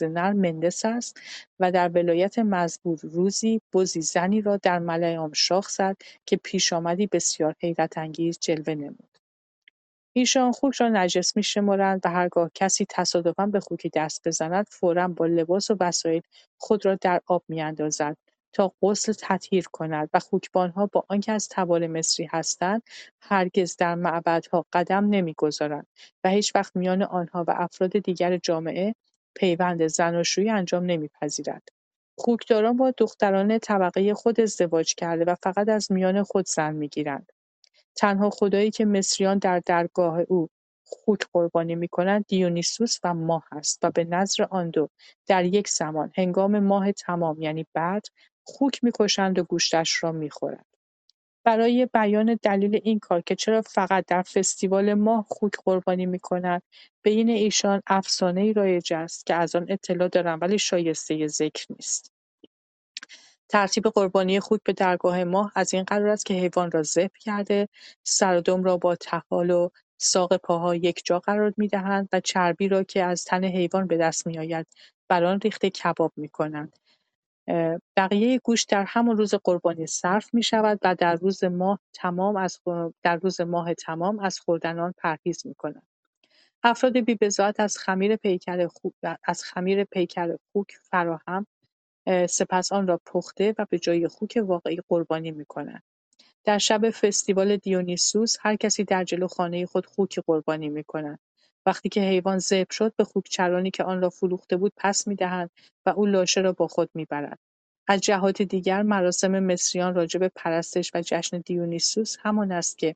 نر مندس است و در ولایت مزبور روزی بزی زنی را در ملعام شاخ زد که پیشامدی بسیار حیرتانگیز جلوه نمود. ایشان خوک را نجس می‌شمارند و هرگاه کسی تصادفا به خوکی دست بزند فورا با لباس و وسایل خود را در آب می‌اندازد تا غسل تطهیر کند و خوکبانها با آنکه از تبار مصری هستند هرگز در معبدها قدم نمی‌گذارند و هیچوقت میان آنها و افراد دیگر جامعه پیوند زناشویی انجام نمیپذیرند. خوکداران با دختران طبقه خود ازدواج کرده و فقط از میان خود زن می‌گیرند. تنها خدایی که مصریان در درگاه او خوک قربانی می‌کنند دیونیسوس و ماه است و به نظر آن دو در یک زمان هنگام ماه تمام یعنی بدر خوک می‌کشند و گوشتش را می‌خورند. برای بیان دلیل این کار که چرا فقط در فستیوال ماه خوک قربانی می‌کنند بین ایشان ای رایج است که از آن اطلاع دارم ولی شایسته ذکر نیست. ترتیب قربانی خوک به درگاه ماه از این قرار است که حیوان را ذبح کرده سر و دم را با طحال و ساق پاها یک جا قرار می‌دهند و چربی را که از تن حیوان به دست میآید بر آن ریخته کباب می‌کنند بقیه گوشت در همان روز قربانی صرف می شود و در روز ماه تمام از در روز ماه تمام از خوردن آن پرهیز می کنند. افراد بی از خمیر پیکر خوک از خمیر پیکر خوک فراهم سپس آن را پخته و به جای خوک واقعی قربانی می کنند. در شب فستیوال دیونیسوس هر کسی در جلو خانه خود خوکی قربانی می کند. وقتی که حیوان ذبح شد به خوکچرانی که آن را فروخته بود پس می‌دهند و او لاشه را با خود می‌برد از جهات دیگر مراسم مصریان راجع به پرستش و جشن دیونیسوس همان است که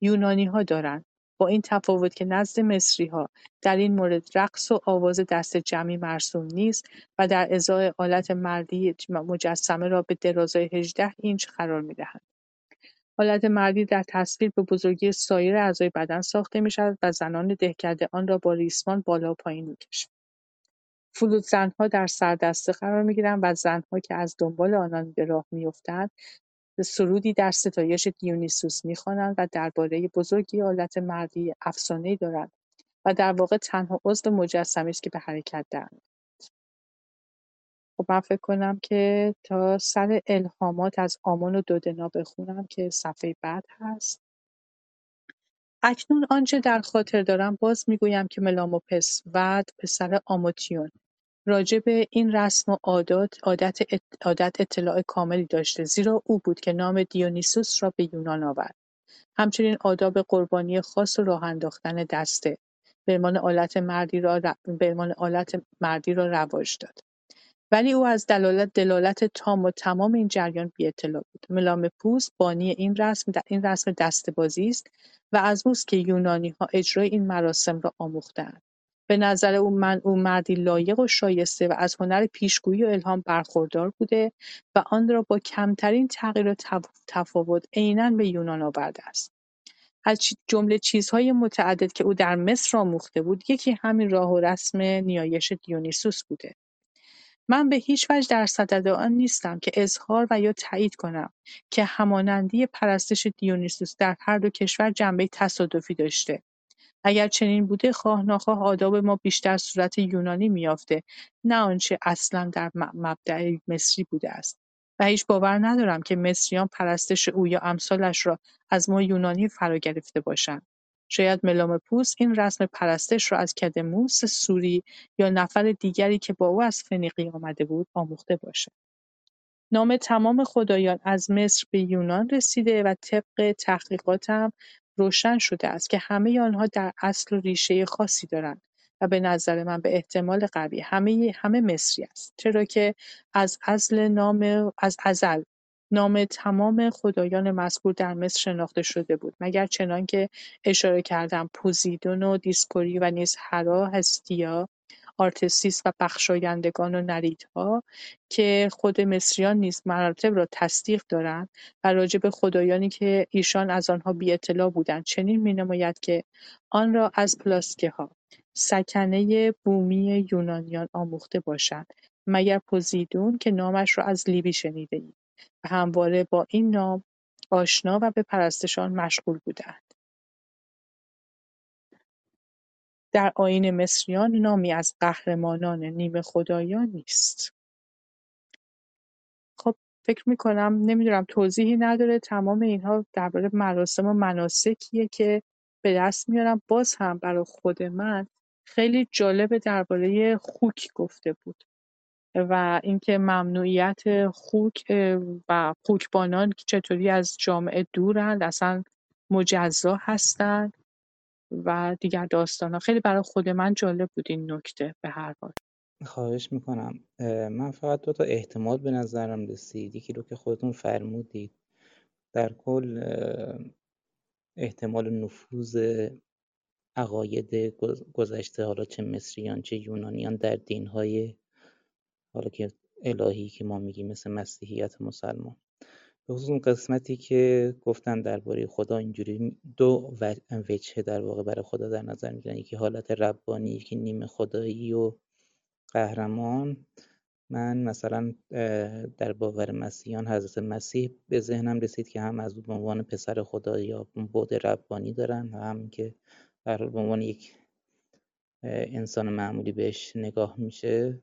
یونانیها دارند. با این تفاوت که نزد مصریها در این مورد رقص و آواز دست جمعی مرسوم نیست و در ازای آلت مردی مجسمه را به درازای 18 اینچ قرار می‌دهند. حالت مردی در تصویر به بزرگی سایر اعضای بدن ساخته می‌شود و زنان دهکده آن را با ریسمان بالا و پایین می‌کشند. زنها در سردسته قرار می‌گیرند و زنها که از دنبال آنان به راه می‌افتند سرودی در ستایش دیونیسوس می‌خوانند و درباره بزرگی آلت مردی افسانه‌ای دارند و در واقع تنها عضو مجسمه است که به حرکت درآمد. خب من فکر کنم که تا سر الهامات از آمان و دودنا بخونم که صفحه بعد هست. اکنون آنچه در خاطر دارم باز می‌گویم که ملاموپس ود پسر آموتیون. راجع به این رسم و عادات عادت, عادت اطلاع کاملی داشته زیرا او بود که نام دیونیسوس را به یونان آورد. همچنین آداب قربانی خاص و راه انداختن دسته. به عنوان آلت مردی را به آلت مردی را رواج داد. ولی او از دلالت دلالت تام و تمام این جریان بی‌اطلاع بود. ملامپوس بانی این رسم این رسم دسته‌بازی است و از اوست که یونانی‌ها اجرای این مراسم را آموخته‌اند. به نظر او من او مردی لایق و شایسته و از هنر پیشگویی و الهام برخوردار بوده و آن را با کمترین تغییر و تفاوت عینا به یونان آورده است. از جمله چیزهای متعدد که او در مصر آموخته بود یکی همین راه و رسم نیایش دیونیسوس بوده. من به هیچ وجه در صدد آن نیستم که اظهار و یا تایید کنم که همانندی پرستش دیونیسوس در هر دو کشور جنبه تصادفی داشته. اگر چنین بوده خواه ناخواه آداب ما بیشتر صورت یونانی میافته نه آنچه اصلا در مبدع مصری بوده است. و هیچ باور ندارم که مصریان پرستش او یا امثالش را از ما یونانی فرا گرفته باشند. شاید ملامپوس این رسم پرستش را از کدموس سوری یا نفر دیگری که با او از فنیقی آمده بود آموخته باشد. نام تمام خدایان از مصر به یونان رسیده و طبق تحقیقاتم روشن شده است که همه آنها در اصل و ریشه خاصی دارند و به نظر من به احتمال قوی همه همه مصری است چرا که از اصل نام از ازل نام تمام خدایان مذکور در مصر شناخته شده بود مگر چنانکه اشاره کردم پوزیدون و دیسکوری و نیز هرا هستیا آرتمیس و بخشایندگان و نرئیدها که خود مصریان نیز مراتب را تصدیق دارند و راجع به خدایانی که ایشان از آنها بی اطلاع بودند چنین نماید که آن را از ها سکنه بومی یونانیان آموخته باشند مگر پوزیدون که نامش را از لیبی اید و همواره با این نام آشنا و به پرستشان مشغول بودند. در آیین مصریان نامی از قهرمانان نیمه خدایان نیست. خب فکر می‌کنم نمی‌دونم توضیحی نداره تمام اینها درباره مراسم و مناسکیه که به دست میارم باز هم برای خود من خیلی جالب درباره خوک گفته بود و اینکه ممنوعیت خوک و خوکبانان چطوری از جامعه دورند اصلا مجزا هستند و دیگر ها خیلی برای خود من جالب بود این نکته به هر حال. خواهش می‌کنم. من فقط دو تا احتمال به نظرم رسید. یکی رو که خودتون فرمودید. در کل احتمال نفوذ عقاید گذشته حالا چه مصریان چه یونانیان در دینهای حالا که الهی که ما میگیم مثل مسیحیت مسلمان. به خصوص اون قسمتی که گفتن درباره خدا اینجوری دو وجه در واقع برای خدا در نظر می‌گیرن. یکی حالت ربانی یکی نیمه خدایی و قهرمان. من مثلا در باور مسیحیان حضرت مسیح به ذهنم رسید که هم از به عنوان پسر خدا یا بود ربانی دارن و هم که به عنوان یک انسان معمولی بهش نگاه میشه.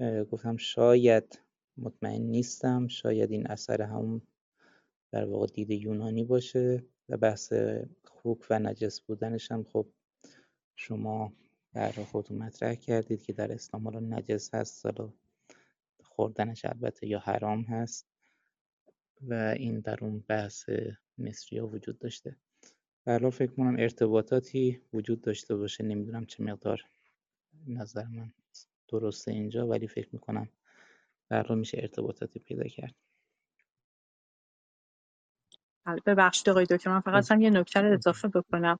گفتم شاید مطمئن نیستم شاید این اثر همون در واقع دید یونانی باشه و بحث خوک و نجس بودنش هم خب شما در خودتون مطرح کردید که در اسلام حالا نجس هست حالا خوردنش البته یا حرام هست و این در اون بحث مصری ها وجود داشته. برای فکر کنم ارتباطاتی وجود داشته باشه نمی‌دونم چه مقدار نظر من. درسته اینجا ولی فکر می‌کنم در میشه ارتباطاتی پیدا کرد. ببخشید آقای دکتر من فقط هم یه نکته رو اضافه بکنم.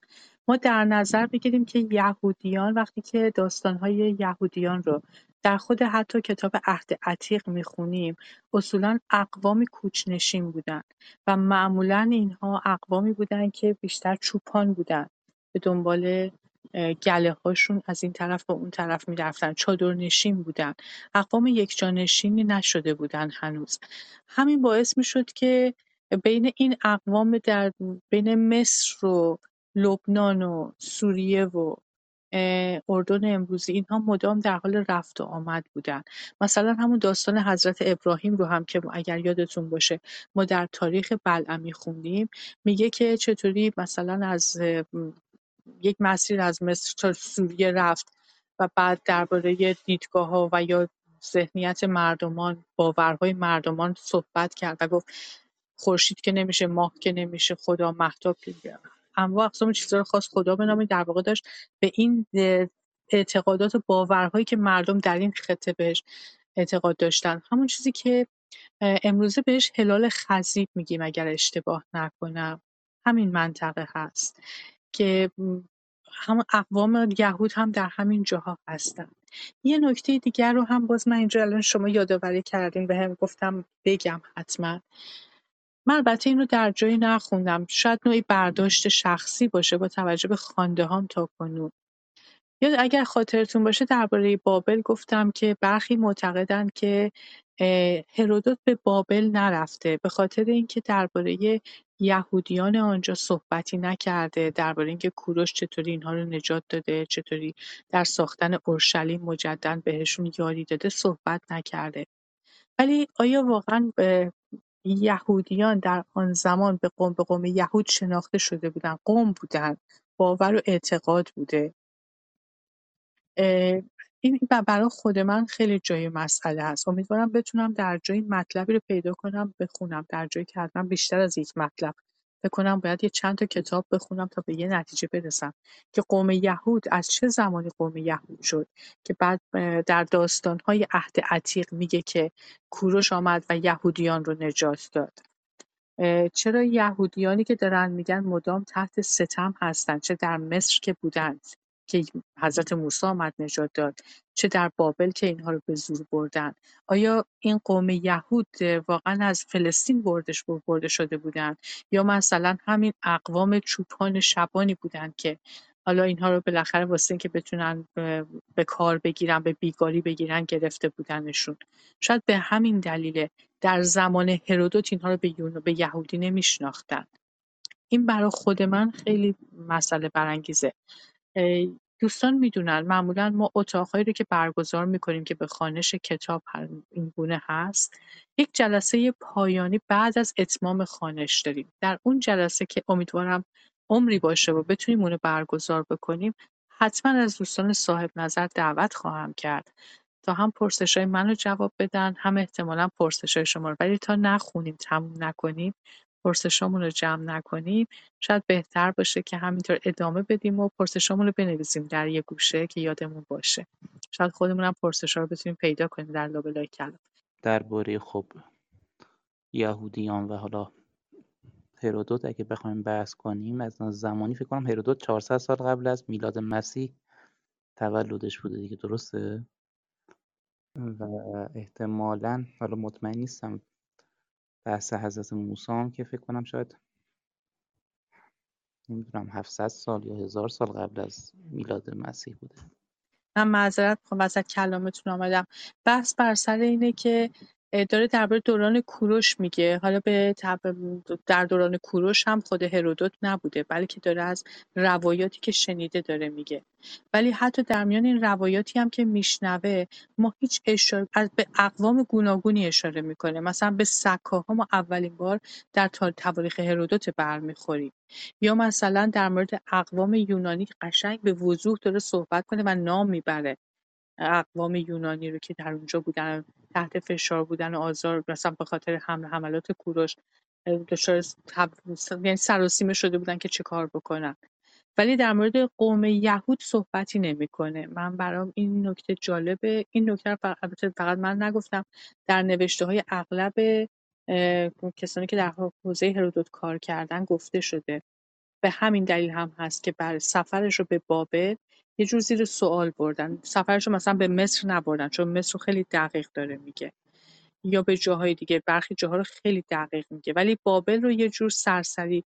ما در نظر بگیریم که یهودیان وقتی که داستانهای یهودیان رو در خود حتی کتاب عهد عتیق می‌خونیم اصولا اقوامی کوچنشین بودن و معمولا اینها اقوامی بودن که بیشتر چوپان بودن به دنبال گله هاشون از این طرف به اون طرف می‌رفتن. نشین بودن. اقوام یکجانشینی نشده بودن هنوز. همین باعث می‌شد که بین این اقوام در بین مصر و لبنان و سوریه و اردن امروزی اینها مدام در حال رفت و آمد بودن. مثلا همون داستان حضرت ابراهیم رو هم که اگر یادتون باشه ما در تاریخ بلعمی خوندیم. میگه که چطوری مثلا از یک مسیر از مصر تا سوریه رفت و بعد درباره ها و یا ذهنیت مردمان باورهای مردمان صحبت کرد و گفت خورشید که نمیشه ماه که نمیشه خدا مهتاب که انواع اقسام چیزها رو خواست خدا بنامه در واقع داشت به این اعتقادات و باورهایی که مردم در این خطه بهش اعتقاد داشتن. همون چیزی که امروزه بهش هلال خزیب میگیم اگر اشتباه نکنم. همین منطقه هست. که همون اقوام یهود هم در همین جاها هستن. یه نکته دیگر رو هم باز من اینجا الان شما یادآوری کردیم به هم گفتم بگم حتما. من البته اینو در جایی نخوندم. شاید نوعی برداشت شخصی باشه با توجه به خوانده هام تا کنون. یا اگر خاطرتون باشه درباره بابل گفتم که برخی معتقدند که هرودوت به بابل نرفته. به خاطر اینکه درباره یهودیان آنجا صحبتی نکرده درباره اینکه کوروش چطوری اینها رو نجات داده چطوری در ساختن اورشلیم مجددا بهشون یاری داده صحبت نکرده. ولی آیا واقعا یهودیان در آن زمان به قوم به قوم یهود شناخته شده بودن؟ قوم بودن باور و اعتقاد بوده. این برای خود من خیلی جای مسئله هست امیدوارم بتونم در جایی مطلبی رو پیدا کنم بخونم. در جایی که حتما بیشتر از یک مطلب بکنم باید یه چند تا کتاب بخونم تا به یه نتیجه برسم. که قوم یهود از چه زمانی قوم یهود شد؟ که بعد در داستانهای عهد عتیق میگه که کوروش آمد و یهودیان رو نجات داد. چرا یهودیانی که دارن میگن مدام تحت ستم هستن؟ چه در مصر که بودند؟ که حضرت موسی آمد نجات داد. چه در بابل که اینها رو به زور بردن. آیا این قوم یهود واقعا از فلسطین بردش برده شده بودند؟ یا مثلا همین اقوام چوپان شبانی بودند که حالا اینها رو بالاخره واسه اینکه بتونن به کار بگیرن به بیگاری بگیرن گرفته بودنشون. شاید به همین دلیل در زمان هرودوت اینها رو به, به یهودی نمیشناختن. این برای خود من خیلی مسئله برانگیزه. دوستان می‌دونن معمولا ما اتاقهایی رو که برگزار می‌کنیم که به خانش کتاب این گونه هست یک جلسه پایانی بعد از اتمام خانش داریم. در اون جلسه که امیدوارم عمری باشه و بتونیم اونو برگزار بکنیم حتما از دوستان صاحب نظر دعوت خواهم کرد تا هم پرسش های من رو جواب بدن هم احتمالا پرسش های شما رو. ولی تا نخونیم تموم نکنیم پرسشامون رو جمع نکنیم شاید بهتر باشه که همینطور ادامه بدیم و پرسشامون رو بنویسیم در یه گوشه که یادمون باشه. شاید خودمونم پرسشا رو بتونیم پیدا کنیم در لابلای کلام. درباره خب یهودیان و حالا هرودوت اگه بخوایم بحث کنیم از زمانی فکر کنم هرودوت 400 سال قبل از میلاد مسیح تولدش بوده دیگه درسته؟ و احتمالا حالا مطمئن نیستم بحث حضرت موسی هم که فکر کنم شاید نمی‌دونم 700 سال یا هزار سال قبل از میلاد مسیح بوده. من معذرت می‌خوام وسط کلامتون آمدم. بحث بر سر اینه که داره درباره دوران کوروش میگه. حالا به در دوران کوروش هم خود هرودوت نبوده بلکه داره از روایاتی که شنیده داره میگه. ولی حتی در میان این روایاتی هم که میشنوه ما هیچ اشاره به اقوام گوناگونی اشاره می‌کنه. مثلا به سکاها ما اولین بار در تواریخ هرودوت برمیخوریم. یا مثلا در مورد اقوام یونانی قشنگ به وضوح داره صحبت کنه و نام می‌بره. اقوام یونانی رو که در اونجا بودن تحت فشار بودن و آزار مثلا به خاطر حمل حملات کوروش دچار یعنی سراسیمه شده بودن که چه کار بکنن. ولی در مورد قوم یهود صحبتی نمی‌کنه. من برام این نکته جالبه این نکته البته فقط من نگفتم. در نوشته های اغلب کسانی که در حوزه هرودوت کار کردن گفته شده. به همین دلیل هم هست که بر سفرش رو به بابل یه جور زیر سوال بردن. سفرش رو مثلا به مصر نبردن چون مصر رو خیلی دقیق داره میگه. یا به جاهای دیگه برخی جاها رو خیلی دقیق میگه. ولی بابل رو یه جور سرسری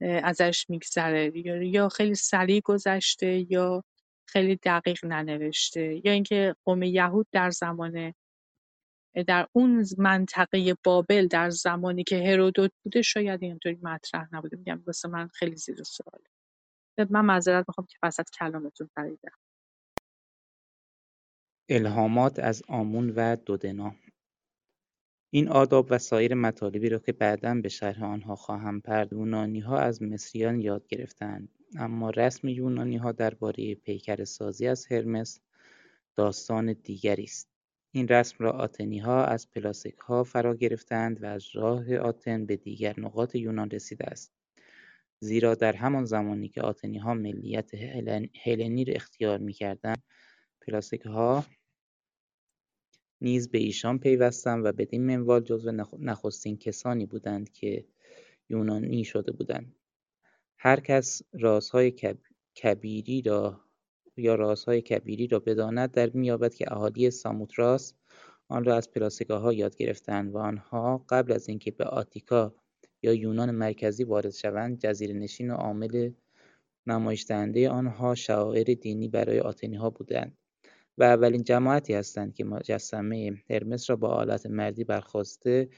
ازش میگذره. یا خیلی سریع گذشته یا خیلی دقیق ننوشته. یا اینکه قوم یهود در زمان در اون منطقه بابل در زمانی که هرودوت بوده شاید اینطوری مطرح نبوده. میگم واسه من خیلی زیر سواله. من معذرت می‌خوام که وسط کلامتون پریدم. الهامات از آمون و دودنا. این آداب و سایر مطالبی را که بعدا به شرح آنها خواهم پرد ها از مصریان یاد گرفتند. اما رسم یونانیها درباره پیکر سازی از هرمس داستان دیگری است. این رسم را آتنی‌ها از ها فرا گرفتند و از راه آتن به دیگر نقاط یونان رسیده است. زیرا در همان زمانی که آتنی‌ها ملیت هلنی را اختیار می‌کردند ها نیز به ایشان پیوستند و بدین منوال جزو نخستین کسانی بودند که یونانی شده بودند. هر کس رازهای کبیری را یا رازهای کبیری را بداند در مییابد که اهالی ساموتراس آن را از ها یاد گرفتند و آنها قبل از اینکه به آتیکا یا یونان مرکزی وارد شوند نشین و عامل نمایش دهنده آنها شعائر دینی برای ها بودند و اولین جماعتی هستند که مجسمه هرمس را با آلت مردی برخواسته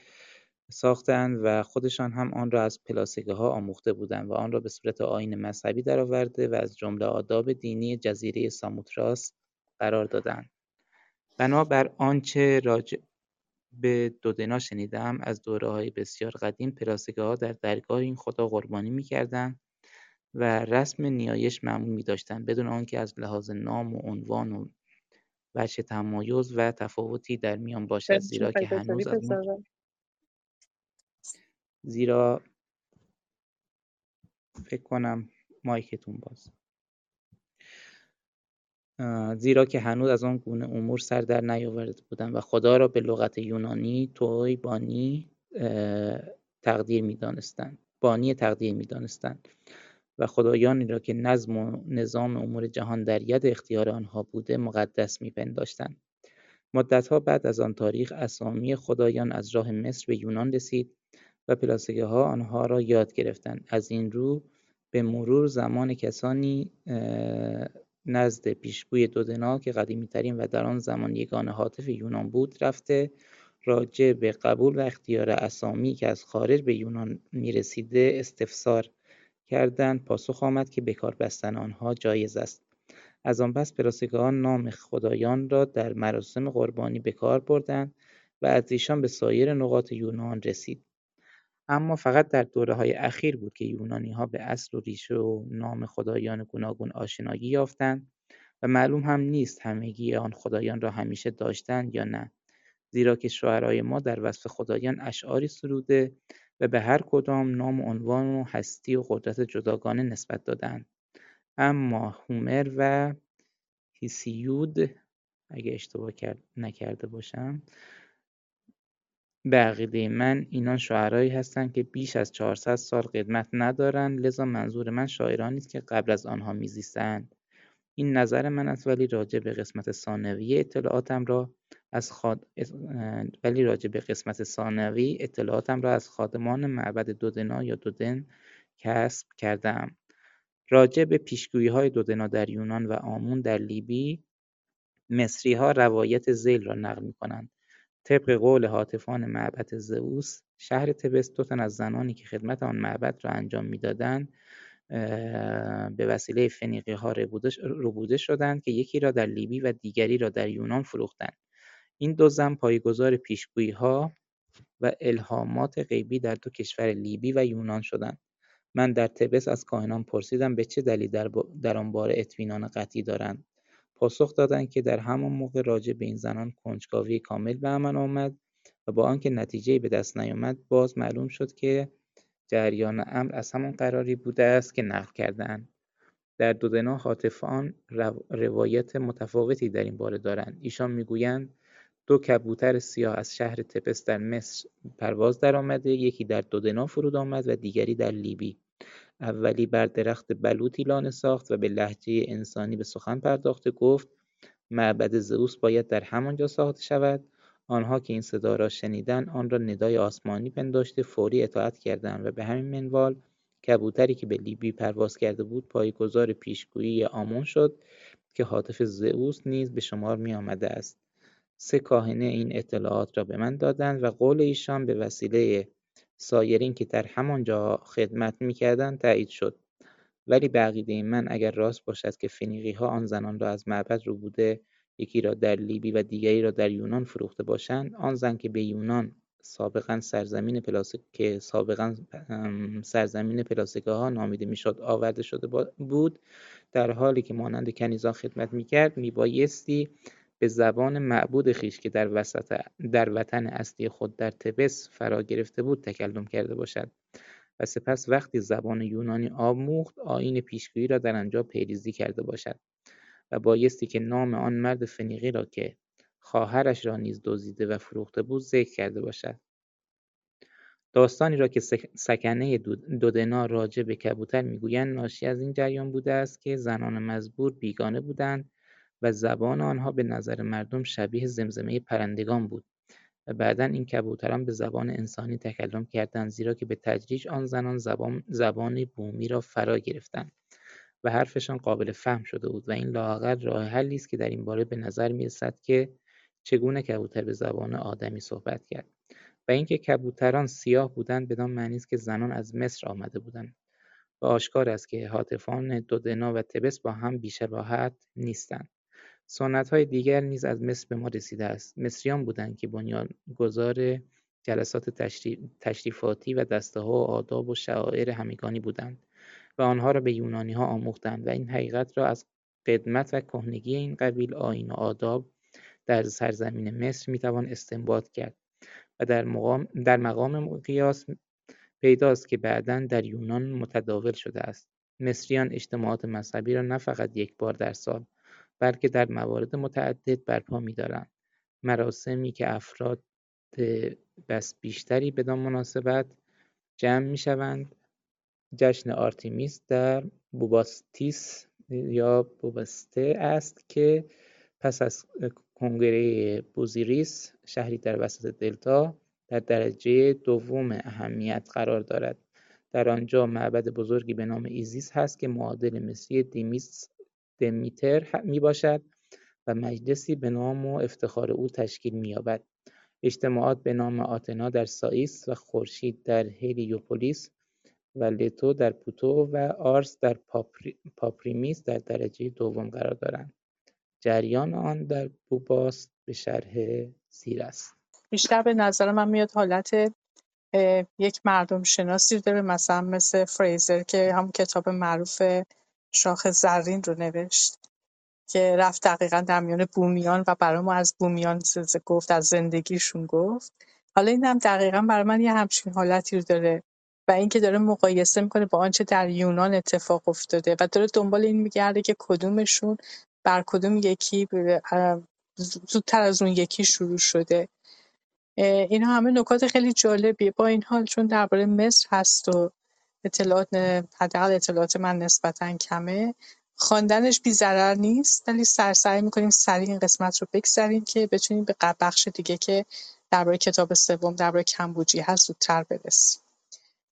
ساختند و خودشان هم آن را از ها آموخته بودند و آن را به صورت آین مذهبی درآورده و از جمله آداب دینی جزیره ساموتراس قرار دادند. بنابر آنچه راجع به دودنا شنیدم از های بسیار قدیم ها در درگاه این خدا قربانی می‌کردند و رسم نیایش معمول داشتند بدون آنکه از لحاظ نام و عنوان و وجه تمایز و تفاوتی در میان باشد زیرا که هنوز از زیرا فکر کنم مایکتون باز. زیرا که هنوز از آن گونه امور سر در نیاورده بودند و خدا را به لغت یونانی توی بانی تقدیر می‌دانستند. بانی تقدیر می‌دانستند. و خدایانی را که نظم و نظام امور جهان در ید اختیار آنها بوده مقدس میپنداشتند. مدتها بعد از آن تاریخ اسامی خدایان از راه مصر به یونان رسید و ها آنها را یاد گرفتند. از این رو به مرور زمان کسانی نزد پیشگوی دودنا که قدیمیترین و در آن زمان یگانه حاطف یونان بود رفته راجع به قبول و اختیار اسامی که از خارج به یونان می‌رسیده استفسار کردند پاسخ آمد که بکار بستن آنها جایز است. از آن پس پراسگاهان نام خدایان را در مراسم قربانی به کار بردند و از ایشان به سایر نقاط یونان رسید. اما فقط در های اخیر بود که ها به اصل و ریشه و نام خدایان گوناگون آشنایی یافتند و معلوم هم نیست همگی آن خدایان را همیشه داشتند یا نه زیرا که شعرای ما در وصف خدایان اشعاری سروده و به هر کدام نام و عنوان و هستی و قدرت جداگانه نسبت دادند اما هومر و هیسیود اگه اشتباه نکرده باشم به عقیده من اینان شاعرایی هستند که بیش از 400 سال قدمت ندارند لذا منظور من شاعرانی است که قبل از آنها میزیستند. این نظر من است ولی راجع به قسمت ثانوی اطلاعاتم را از خاد... ولی راجع به قسمت ثانوی اطلاعاتم را از خادمان معبد دودنا یا دودن کسب کردم راجع به پیشگویی های دودنا در یونان و آمون در لیبی مصری ها روایت زیل را نقل می کنند طبق قول حاطفان معبد زئوس شهر تبس دو تن از زنانی که خدمت آن معبد را انجام می‌دادند به وسیله ها ربوده شدند که یکی را در لیبی و دیگری را در یونان فروختند. این دو زن پایگزار ها و الهامات غیبی در دو کشور لیبی و یونان شدند. من در تبس از کاهنان پرسیدم به چه دلیل در, در آن باره اطمینان قطعی دارند. پاسخ دادند که در همان موقع راجع به این زنان کنجکاوی کامل به عمل آمد و با آنکه نتیجهای به دست نیامد باز معلوم شد که جریان امر از همان قراری بوده است که نقل کردهاند. در دودنا حاطفان روایت متفاوتی در این باره دارند. ایشان می‌گویند دو کبوتر سیاه از شهر تپس در مصر پرواز درآمده یکی در دودنا فرود آمد و دیگری در لیبی. اولی بر درخت بلوطی لانه ساخت و به لهجه انسانی به سخن پرداخته گفت معبد زئوس باید در همانجا ساخته شود. آنها که این صدا را شنیدند آن را ندای آسمانی پنداشته فوری اطاعت کردند و به همین منوال کبوتری که به لیبی پرواز کرده بود پایگزار پیشگویی آمون شد که حاطف زئوس نیز به شمار می آمده است. سه کاهنه این اطلاعات را به من دادند و قول ایشان به وسیله سایرین که در همانجا خدمت می‌کردند تایید شد. ولی به عقیده من اگر راست باشد که ها آن زنان را از معبد رو بوده یکی را در لیبی و دیگری را در یونان فروخته باشند آن زن که به یونان سابقا سرزمین پلاسک که سابقا سرزمین ها نامیده می‌شد آورده شده بود در حالی که مانند کنیزان خدمت می‌کرد میبایستی به زبان معبود خیش که در, وسط در وطن اصلی خود در تبس فرا گرفته بود تکلم کرده باشد. و سپس وقتی زبان یونانی آموخت آین پیشگویی را در آنجا پیریزی کرده باشد و بایستی که نام آن مرد فنیقی را که خواهرش را نیز دزدیده و فروخته بود ذکر کرده باشد. داستانی را که سکنه دودنا راجع به کبوتر می‌گویند ناشی از این جریان بوده است که زنان مزبور بیگانه بودند و زبان آنها به نظر مردم شبیه زمزمه پرندگان بود و بعدا این کبوتران به زبان انسانی تکلم کردند زیرا که به تدریج آن زنان زبان, زبان بومی را فرا گرفتند و حرفشان قابل فهم شده بود و این لااقل راه حلی است که در این باره به نظر می‌رسد که چگونه کبوتر به زبان آدمی صحبت کرد و اینکه کبوتران سیاه بودند بدان معنی است که زنان از مصر آمده بودند و آشکار است که حاطفان دودنا و تبس با هم بیشباهت نیستند. های دیگر نیز از مصر به ما رسیده است. مصریان بودند که بنیانگذار جلسات تشریفاتی و ها و آداب و شعائر همگانی بودند و آنها را به ها آموختند و این حقیقت را از قدمت و کهنگی این قبیل آیین و آداب در سرزمین مصر می‌توان استنباط کرد و در مقام, در مقام قیاس پیداست که بعدا در یونان متداول شده است. مصریان اجتماعات مذهبی را نه فقط یک بار در سال بلکه در موارد متعدد برپا می‌دارند. مراسمی که افراد بس بیشتری بدان مناسبت جمع می‌شوند جشن آرتیمیس در بوباستیس یا بوباسته است که پس از کنگره بوزیریس شهری در وسط دلتا در درجه دوم اهمیت قرار دارد. در آنجا معبد بزرگی به نام ایزیس هست که معادل مصری دیمیس دمیتر می باشد و مجلسی به نام و افتخار او تشکیل می‌یابد. اجتماعات به نام آتنا در سائیس و خورشید در هلیوپولیس و لتو در پوتو و آرس در پاپریمیس در درجه دوم قرار دارند. جریان آن در بوباست به شرح زیر است. بیشتر به نظر من میاد حالت یک مردم شناسی داره مثلا مثل فریزر که هم کتاب معروف شاخ زرین رو نوشت که رفت دقیقا در میان بومیان و برای ما از بومیان گفت از زندگیشون گفت. حالا این هم دقیقا برای من یه همچین حالتی رو داره و اینکه داره مقایسه می‌کنه با آنچه در یونان اتفاق افتاده و داره دنبال این میگرده که کدومشون بر کدوم یکی زودتر از اون یکی شروع شده. اینا همه نکات خیلی جالبیه. با این حال چون درباره مصر هست و اطلاعات حداقل اطلاعات من نسبتا کمه. خواندنش بی ضرر نیست ولی سرسعی می‌کنیم سریع این قسمت رو بگذریم که بتونیم به بخش دیگه که درباره کتاب سوم درباره کمبوجی هست زودتر برسیم.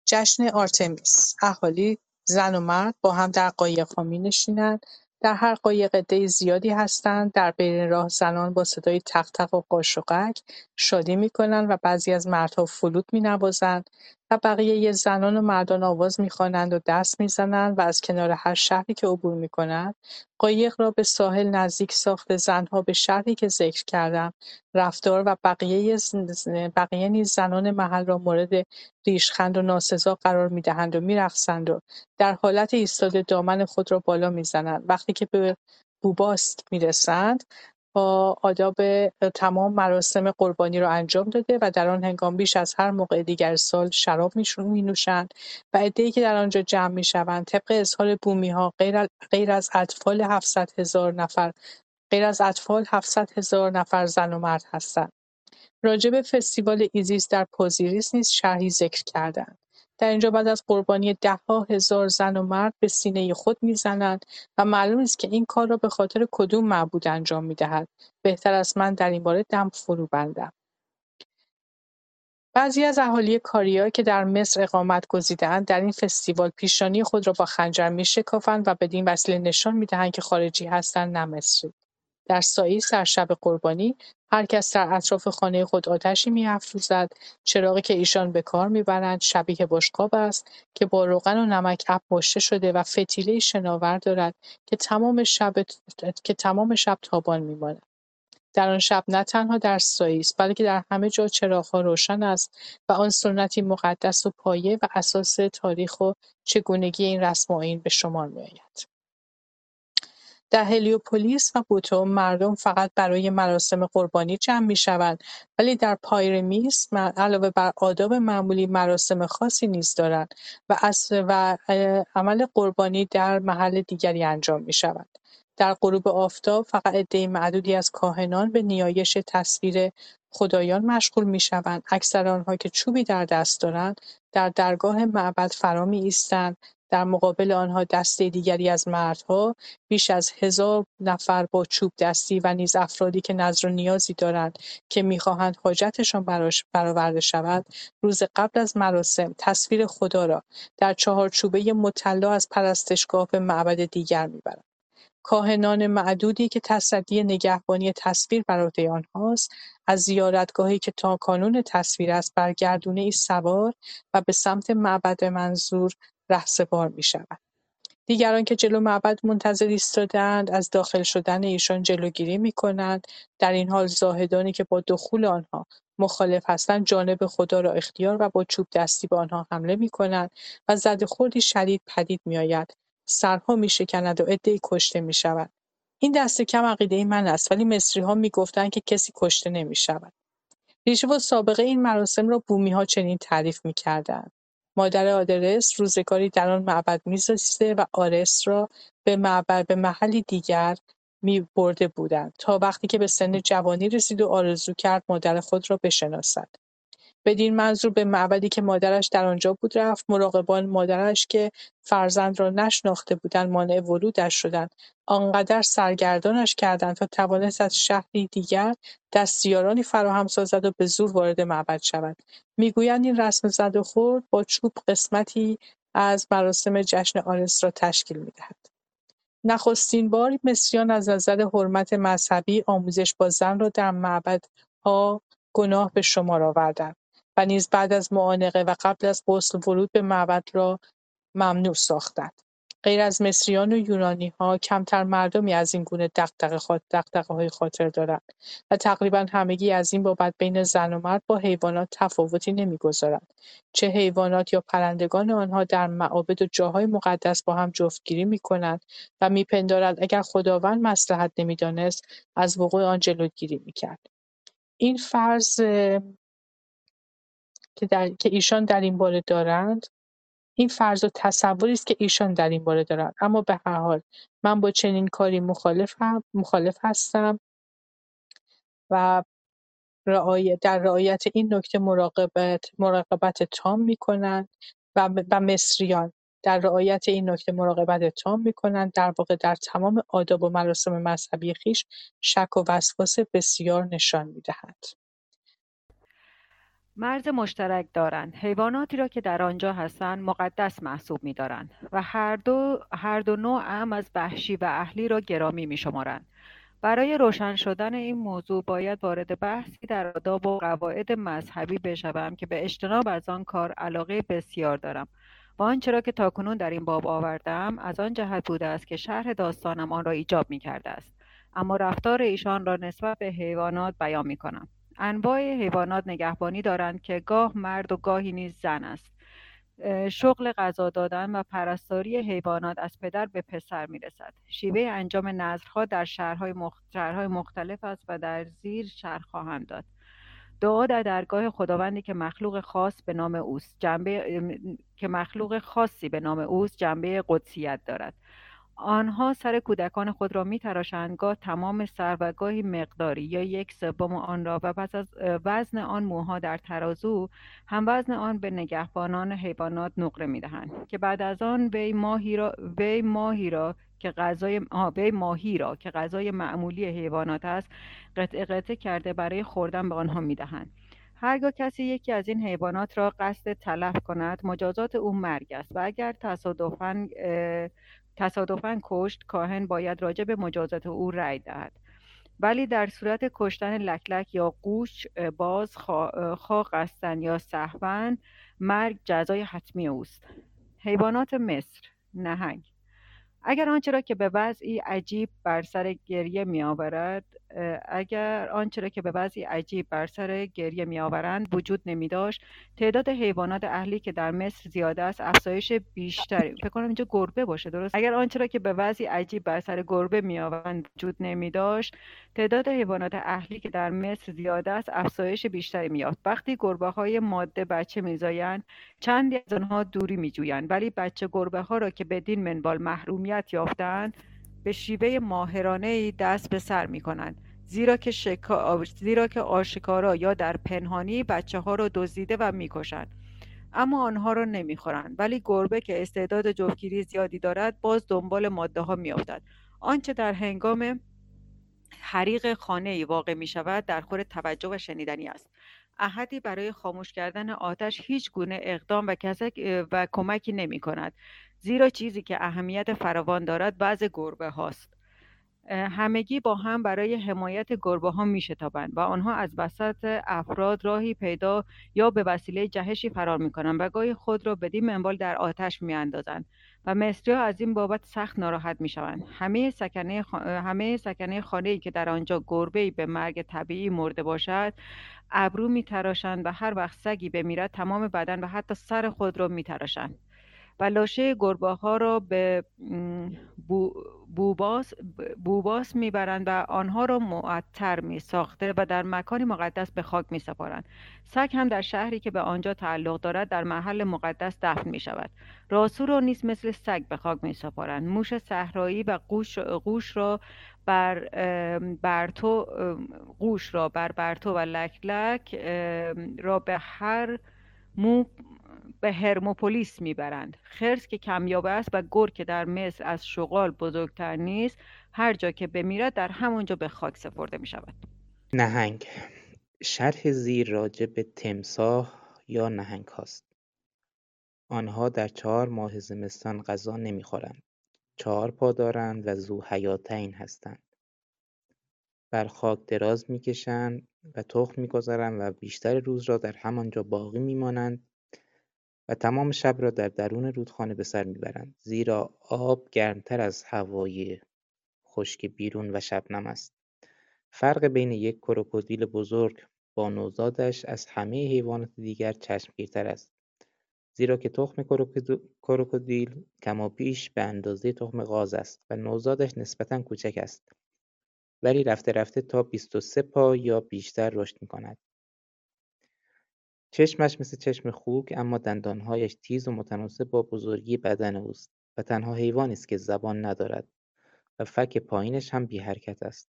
جشن آرتمیس. اهالی زن و مرد با هم در قایقها می نشینند در هر قایق عده زیادی هستند در بین راه زنان با صدای تق و قاشقک شادی می‌کنند و بعضی از مردها فلوت مینوازند و بقیه زنان و مردان آواز می‌خوانند و دست می‌زنند و از کنار هر شهری که عبور می‌کنند قایق را به ساحل نزدیک ساخته زنها به شهری که ذکر کردم. رفتار و بقیه, بقیه نیز زنان محل را مورد ریشخند و ناسزا قرار می‌دهند و میرقصند و در حالت ایستاده دامن خود را بالا می‌زنند. وقتی که به بوباست می‌رسند با آداب تمام مراسم قربانی را انجام داده و در آن هنگام بیش از هر موقع دیگر سال شراب می نوشند و عدهای که در آنجا جمع می شوند طبق اظهار بومی ها غیر, غیر از اطفال 700 هزار نفر غیر از اطفال 700 هزار نفر زن و مرد هستند. راجع به فستیوال ایزیس در پوزیریس نیز شرحی ذکر کردند. در اینجا بعد از قربانی دهها هزار زن و مرد به سینه خود می‌زنند و معلوم نیست که این کار را به خاطر کدوم معبود انجام می‌دهد. بهتر است من در این باره دم فرو بندم. بعضی از اهالی کاریا که در مصر اقامت گزیدهاند در این فستیوال پیشانی خود را با خنجر میشکافند و بدین وسیله نشان می‌دهند که خارجی هستند نه مصری. در سایه در شب قربانی هر کس در اطراف خانه خود آتشی می‌افروزد. چراغی که ایشان به کار می‌برند شبیه بشقاب است که با روغن و نمک افباشته شده و فتیله شناور دارد که تمام شب که تمام شب تابان می‌ماند. در آن شب نه تنها در سایه است بلکه در همه جا چراغها روشن است و آن سنتی مقدس و پایه و اساس تاریخ و چگونگی این رسم و آیین به شمار میآید. در هلیوپولیس و بوتو مردم فقط برای مراسم قربانی جمع می‌شوند ولی در پایرمیس علاوه بر آداب معمولی مراسم خاصی نیز دارند و, و عمل قربانی در محل دیگری انجام می‌شود. در غروب آفتاب فقط عدهای معدودی از کاهنان به نیایش تصویر خدایان مشغول می‌شوند اکثر آنها که چوبی در دست دارند در درگاه معبد فرا ایستند در مقابل آنها دسته دیگری از مردها بیش از هزار نفر با چوب دستی و نیز افرادی که نظر نیازی دارند که می‌خواهند حاجتشان برآورده شود روز قبل از مراسم تصویر خدا را در چهارچوبه مطلا از پرستشگاه به معبد دیگر می‌برند. کاهنان معدودی که تصدی نگهبانی تصویر بر عهده آنهاست از زیارتگاهی که تا کانون تصویر است بر ای سوار و به سمت معبد منظور رهسپار می‌شوند دیگران که جلو معبد منتظر ایستادهاند از داخل شدن ایشان جلوگیری می‌کنند. در این حال زاهدانی که با دخول آنها مخالف هستند جانب خدا را اختیار و با چوب دستی به آنها حمله می‌کنند و خوردی شدید پدید میآید. سرها میشکند و عدهای کشته می‌شود. این دست کم عقیده من است ولی مصریها می‌گفتند که کسی کشته نمی‌شود. ریشه و سابقه این مراسم را بومیها چنین تعریف می‌کردند. مادر آدرس روزگاری در آن معبد میزیسته و آرس را به معبد به محلی دیگر برده بودند تا وقتی که به سن جوانی رسید و آرزو کرد مادر خود را بشناسد. بدین منظور به معبدی که مادرش در آنجا بود رفت مراقبان مادرش که فرزند را نشناخته بودند مانع ورودش شدند. آنقدر سرگردانش کردند تا توانست از شهری دیگر دستیارانی فراهم سازد و به زور وارد معبد شود. می‌گویند این رسم زد و خورد با چوب قسمتی از مراسم جشن آرس را تشکیل می‌دهد. نخستین بار مصریان از نظر حرمت مذهبی آموزش با زن را در معبدها گناه به شمار آوردند. و نیز بعد از معانقه و قبل از غسل ورود به معبد را ممنوع ساختند. غیر از مصریان و یونانی‌ها کمتر مردمی از این گونه های خاطر دارند و تقریبا همگی از این بابت بین زن و مرد با حیوانات تفاوتی نمی‌گذارند چه حیوانات یا پرندگان آنها در معابد و جاهای مقدس با هم جفتگیری می‌کنند و می‌پندارند اگر خداوند مصلحت نمی‌دانست از وقوع آن جلوگیری می‌کرد این فرض که, در... که ایشان در این باره دارند. این فرض و تصوری است که ایشان در این باره دارند. اما به هر حال من با چنین کاری مخالف, مخالف هستم و در رعایت این نکته مراقبت مراقبت تام می‌کنند و, و مصریان در رعایت این نکته مراقبت تام می‌کنند. در واقع در تمام آداب و مراسم مذهبی خیش شک و وسواس بسیار نشان می‌دهند مرز مشترک دارند حیواناتی را که در آنجا هستند مقدس محسوب می‌دارند و هر دو, هر دو نوع هم از وحشی و اهلی را گرامی می‌شمارند برای روشن شدن این موضوع باید وارد بحثی در آداب و قواعد مذهبی بشوم که به اجتناب از آن کار علاقه بسیار دارم. و آنچه را که تاکنون در این باب آوردم از آن جهت بوده است که شرح داستانم آن را ایجاب می کرده است. اما رفتار ایشان را نسبت به حیوانات بیان می کنم انواع حیوانات نگهبانی دارند که گاه مرد و گاهی نیز زن است. شغل غذا دادن و پرستاری حیوانات از پدر به پسر می‌رسد. شیوه انجام نظرها در شهرهای, شهرهای مختلف است و در زیر شهر خواهند داد. دعا در درگاه خداوندی که مخلوق خاص به نام اوست. جنبه که مخلوق خاصی به نام اوست جنبه قدسیت دارد. آنها سر کودکان خود را میتراشند. گاه تمام سر و گاهی مقداری یا یک سوم آن را و پس از وزن آن موها در ترازو هم وزن آن به نگهبانان حیوانات نقره می‌دهند که بعد از آن وی ماهی را وی ماهی را که غذای وی ماهی را که غذای معمولی حیوانات است قطع قطع کرده برای خوردن به آنها می‌دهند. هرگاه کسی یکی از این حیوانات را قصد تلف کند مجازات او مرگ است و اگر تصادفا تصادفا کشت کاهن باید راجع به مجازات او رأی دهد. ولی در صورت کشتن لکلک یا قوش باز خواه قصدن یا سهون مرگ جزای حتمی اوست. حیوانات مصر نهنگ. اگر آنچه را که به وضعی عجیب بر سر گریه می آورد اگر آنچه را که به وضعی عجیب بر سر گریه می آورند وجود نمی داشت تعداد حیوانات اهلی که در مصر زیاده است افزایش بیشتری فکر کنم اینجا گربه باشه درست؟ اگر آنچه را که به وضعی عجیب بر سر گربه می آورند وجود نمی داشت تعداد حیوانات اهلی که در مصر زیاده است افزایش بیشتری می یافت وقتی گربه های ماده بچه میزایند چندی از آنها دوری می جویند ولی بچه گربه ها را که بدین منوال محرومیت یافتند به شیوه ماهرانه دست به سر می کنند زیرا که, شکا... زیرا که آشکارا یا در پنهانی بچه ها را دزدیده و می‌کشند اما آنها را نمی‌خورند ولی گربه که استعداد جفتگیری زیادی دارد باز دنبال ماده ها میافتد. آنچه در هنگام حریق خانه ای واقع می شود در خور توجه و شنیدنی است. احدی برای خاموش کردن آتش هیچ گونه اقدام و, کسک و کمکی نمی کند زیرا چیزی که اهمیت فراوان دارد بعض گربه هاست. همگی با هم برای حمایت گربه ها می شتابند و آنها از وسط افراد راهی پیدا یا به وسیله جهشی فرار می کنند و گاهی خود را بدین منبال در آتش می اندازند و مصری ها از این بابت سخت ناراحت می شوند همه سکنه, همه سکنه خانه ای که در آنجا گربه به مرگ طبیعی مرده باشد ابرو می تراشند و هر وقت سگی بمیرد تمام بدن و حتی سر خود را می تراشند و لاشه ها را به بوباس, بوباس می‌برند و آنها را معطر می ساخته و در مکانی مقدس به خاک می سپارند. سگ هم در شهری که به آنجا تعلق دارد در محل مقدس دفن می شود. راسو را نیز مثل سگ به خاک می سپارند. موش صحرایی و قوش, قوش را بر برتو قوش را بر برتو و لک لک را به هر مو به هرموپولیس می‌برند. خرس که کمیاب است و گرگ که در مصر از شغال بزرگتر نیست هر جا که بمیرد در همانجا به خاک سپرده می شود نهنگ. شرح زیر راجع به تمساه یا نهنگ هاست. آنها در چهار ماه زمستان غذا نمی‌خورند. چهار پا دارند و زو حیاتین هستند. بر خاک دراز می‌کشند و تخم می‌گذارند و بیشتر روز را در همانجا باقی میمانند. تمام شب را در درون رودخانه به سر می‌برند. زیرا آب گرمتر از هوای خشک بیرون و شبنم است. فرق بین یک کروکودیل بزرگ با نوزادش از همه حیوانات دیگر چشمگیرتر است. زیرا که تخم کروکودیل کمابیش به اندازه تخم غاز است و نوزادش نسبتا کوچک است. ولی رفته رفته تا 23 پا یا بیشتر رشد می کند. چشمش مثل چشم خوک اما دندانهایش تیز و متناسب با بزرگی بدن اوست و تنها حیوانی است که زبان ندارد و فک پایینش هم بی حرکت است.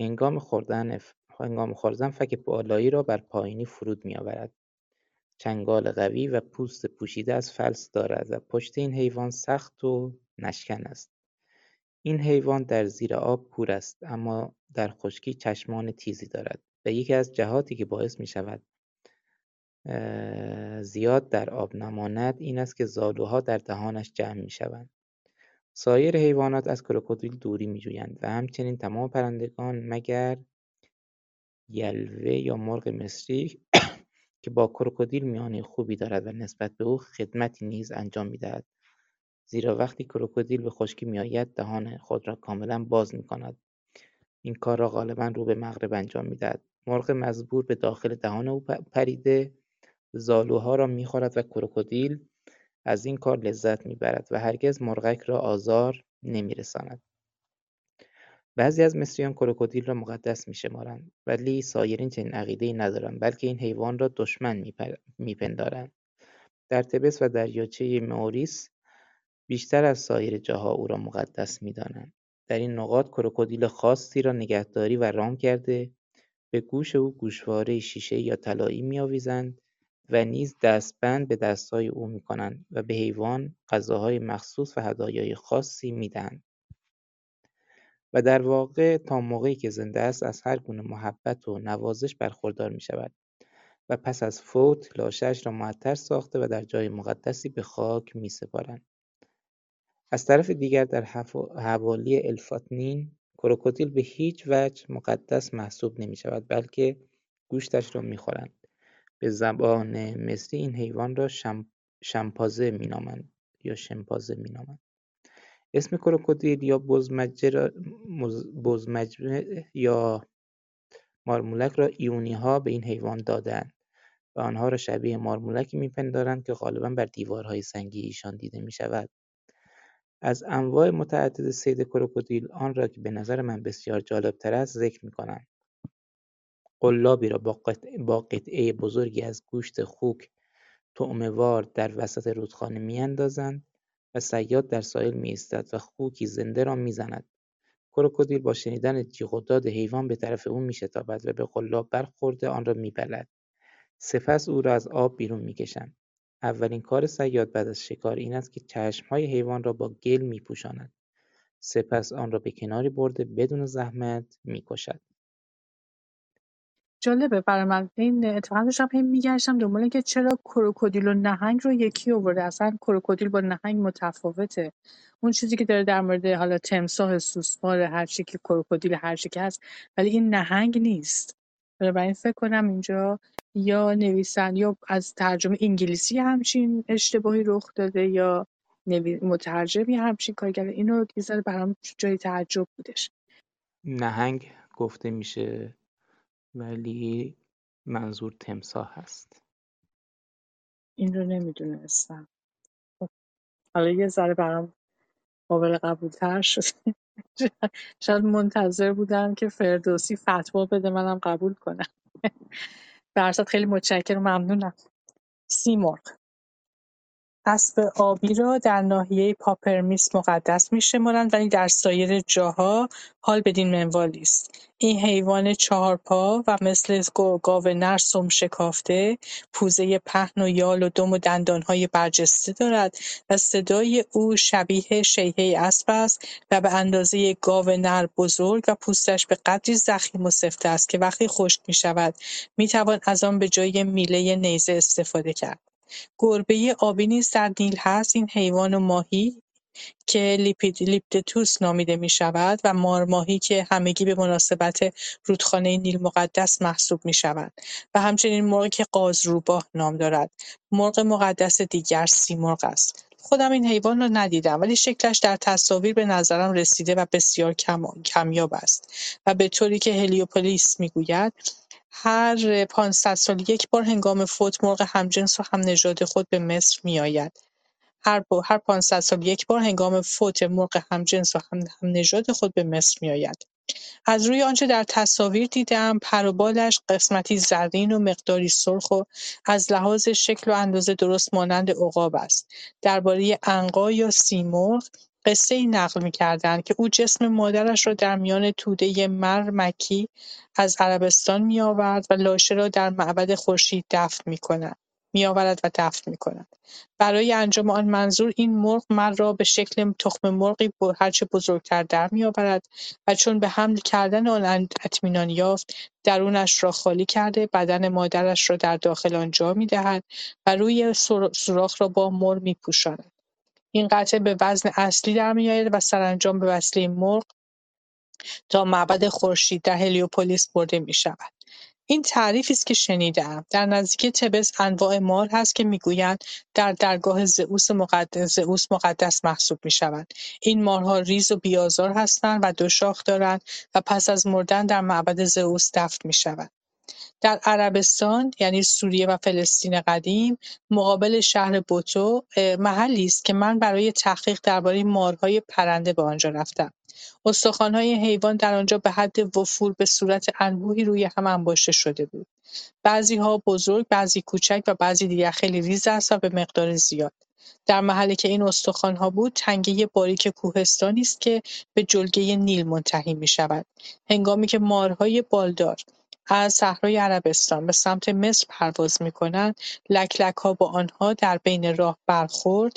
هنگام خوردن هنگام خوردن فک بالایی را بر پایینی فرود می آورد. چنگال قوی و پوست پوشیده از فلس دارد و پشت این حیوان سخت و نشکن است. این حیوان در زیر آب کور است اما در خشکی چشمان تیزی دارد و یکی از جهاتی که باعث می شود زیاد در آب نماند این است که زالوها در دهانش جمع می شوند. سایر حیوانات از کروکودیل دوری می جویند و همچنین تمام پرندگان مگر یلوه یا مرغ مصری [COUGHS] که با کروکودیل میانه خوبی دارد و نسبت به او خدمتی نیز انجام می دهد. زیرا وقتی کروکودیل به خشکی میآید دهان خود را کاملا باز می کند. این کار را غالبا رو به مغرب انجام می دهد. مرغ مزبور به داخل دهان او پریده زالوها را می‌خورد و کروکودیل از این کار لذت می‌برد و هرگز مرغک را آزار نمیرساند. بعضی از مصریان کروکودیل را مقدس میشمارند ولی سایرین چنین عقیدهای ندارند بلکه این حیوان را دشمن میپندارند. در تبس و دریاچه موریس بیشتر از سایر جاها او را مقدس می‌دانند. در این نقاط کروکودیل خاصی را نگهداری و رام کرده به گوش او گوشواره شیشه یا طلایی میآویزند و نیز دستبند به دستهای او می‌کنند و به حیوان غذاهای مخصوص و هدایای خاصی می‌دهند و در واقع تا موقعی که زنده است از هر گونه محبت و نوازش برخوردار می شود و پس از فوت لاشش را معطر ساخته و در جای مقدسی به خاک می سپارند. از طرف دیگر در حوالی الفاتنین کروکودیل به هیچ وجه مقدس محسوب نمی شود بلکه گوشتش را می خورند. به زبان مصری این حیوان را شمپازه مینامند یا شمپازه مینامند اسم کروکودیل یا بزمجه یا مارمولک را ایونی ها به این حیوان دادند و آنها را شبیه مارمولکی میپندارند که غالبا بر دیوارهای سنگی ایشان دیده می شود. از انواع متعدد سید کروکودیل آن را که به نظر من بسیار جالب تر است ذکر می کنم. قلابی را با قطعه بزرگی از گوشت خوک وار در وسط رودخانه میاندازند و صیاد در ساحل میایستد و خوکی زنده را می‌زند. کروکودیل با شنیدن جیغ و داد حیوان به طرف او میشتابد و به قلاب برخورده آن را میبلد. سپس او را از آب بیرون می‌کشند. اولین کار صیاد بعد از شکار این است که چشمهای حیوان را با گل میپوشاند. سپس آن را به کناری برده بدون زحمت می‌کشد. جالبه. برای من این اتفاقا داشتم هی میگشتم دنبال اینکه چرا کروکودیل و نهنگ رو یکی آورده. اصلا کروکودیل با نهنگ متفاوته. اون چیزی که داره در مورد حالا تمساه سوسمار هر چی که کروکودیل هر چی که هست ولی این نهنگ نیست. برای این فکر کنم اینجا یا نویسن یا از ترجمه انگلیسی همچین اشتباهی رخ داده یا نوی... مترجمی همچین کار کرده. اینو یه ذره برام جای تعجب بودش. نهنگ گفته میشه ولی منظور تمساح هست. این رو نمی‌دونستم. حالا یه ذره برام قابل قبول‌تر شد. [LAUGHS] شاید منتظر بودم که فردوسی فتوا بده منم قبول کنم. [LAUGHS] در خیلی متشکرم ممنونم. سیمرغ. اسب آبی را در ناحیه پاپرمیس مقدس می‌شمارند ولی در سایر جاها حال بدین منوال است. این حیوان چهارپا و مثل گاو نر شکافته، پوزه پهن و یال و دم و دندانهای برجسته دارد و صدای او شبیه شیهه اسب است و به اندازه گاو نر بزرگ و پوستش به قدری ضخیم و سفت است که وقتی خشک می‌شود می‌توان از آن به جای میله نیزه استفاده کرد. گربه آبی نیز در نیل هست. این حیوان ماهی که لیپدتوس نامیده می‌شود و مارماهی که همگی به مناسبت رودخانه نیل مقدس محسوب می‌شوند و همچنین مرغی که قازروباه نام دارد. مرغ مقدس دیگر سیمرغ است. خودم این حیوان را ندیدم ولی شکلش در تصاویر به نظرم رسیده و بسیار کمیاب است و به طوری که هلیوپولیس می‌گوید هر ۵۰۰ سال یک بار هنگام فوت مرغ همجنس و نژاد خود به مصر میآید. هر هر ۵۰۰ سال یک بار هنگام فوت مرغ همجنس و نژاد خود به مصر میآید. از روی آنچه در تصاویر دیدم پر و بالش قسمتی زرین و مقداری سرخ و از لحاظ شکل و اندازه درست مانند عقاب است. درباره عنقا یا سیمرغ ای نقل می‌کردند که او جسم مادرش را در میان توده مر مکی از عربستان می‌آورد و لاشه را در معبد خورشید دفن می‌کند می‌آورد و دفن می‌کند. برای انجام آن منظور این مرغ مر را به شکل مرغی هرچه بزرگتر در می‌آورد و چون به حمل کردن آن اطمینان یافت درونش را خالی کرده بدن مادرش را در داخل آن جا می‌دهد و روی سوراخ را با مر می‌پوشاند. این قطعه به وزن اصلی در میآید و سرانجام به وسیله مرغ تا معبد خورشید در هلیوپولیس برده می‌شود. این تعریفی است که شنیدهام. در نزدیکی تبس انواع مار هست که می‌گویند در درگاه زئوس مقدس, زئوس مقدس محسوب می‌شوند. این مارها ریز و بیازار هستند و دو شاخ دارند و پس از مردن در معبد زئوس دفن می‌شوند. در عربستان یعنی سوریه و فلسطین قدیم مقابل شهر بوتو محلی است که من برای تحقیق درباره مارهای پرنده به آنجا رفتم. استخوان‌های حیوان در آنجا به حد وفور به صورت انبوهی روی هم انباشته شده بود. بعضی‌ها بزرگ بعضی کوچک و بعضی دیگر خیلی ریز است و به مقدار زیاد. در محلی که این استخوان‌ها بود تنگه باریک کوهستانی است که به جلگه نیل منتهی می‌شود. هنگامی که مارهای بالدار از صحرای عربستان به سمت مصر پرواز می‌کنند، لک‌لک‌ها با آنها در بین راه برخورد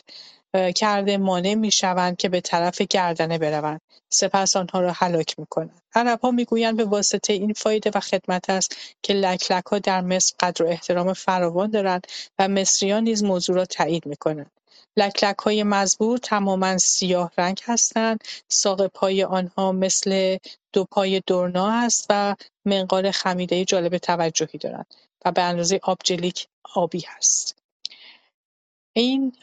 کرده مانع می‌شوند که به طرف گردنه بروند، سپس آنها را هلاک می‌کنند. عرب‌ها می‌گویند به واسطه این فایده و خدمت است که لک‌لک‌ها در مصر قدر و احترام فراوان دارند و مصریان نیز موضوع را تایید می‌کنند. لک‌لک‌های مزبور تماما سیاه رنگ هستند، ساق پای آنها مثل دو پای دورنا است و منقار خمیده جالب توجهی دارند و به اندازه آبجلیک آبی هست. این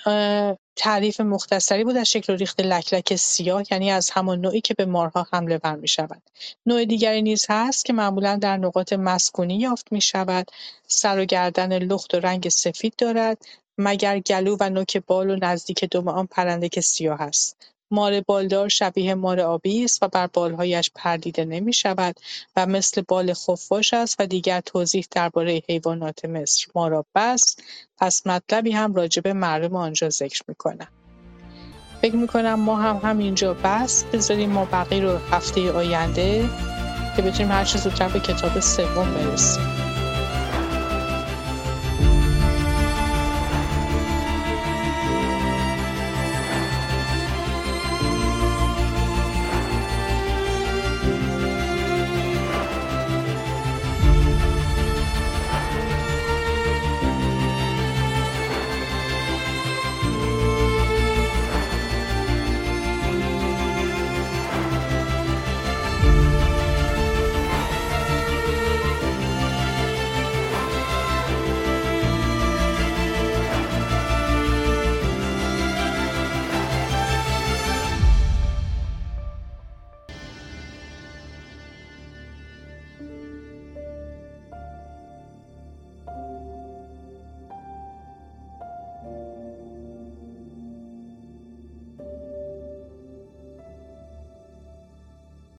تعریف مختصری بود از شکل و ریخت لک‌لک سیاه یعنی از همان نوعی که به مارها حمله ور می‌شود. نوع دیگری نیز هست که معمولا در نقاط مسکونی یافت می‌شود، سر و گردن لخت و رنگ سفید دارد مگر گلو و نوک بال و نزدیک دم آن پرنده که سیاه است. مار بالدار شبیه مار آبی است و بر بالهایش پردیده نمی‌شود و مثل بال خفاش است و دیگر توضیح درباره حیوانات مصر ما را بس پس مطلبی هم راجع به مردم آنجا ذکر می‌کنم. فکر می‌کنم ما هم همینجا بس بذاریم ما بقیه رو هفته آینده که بتونیم هر چیز زودتر به کتاب سوم برسیم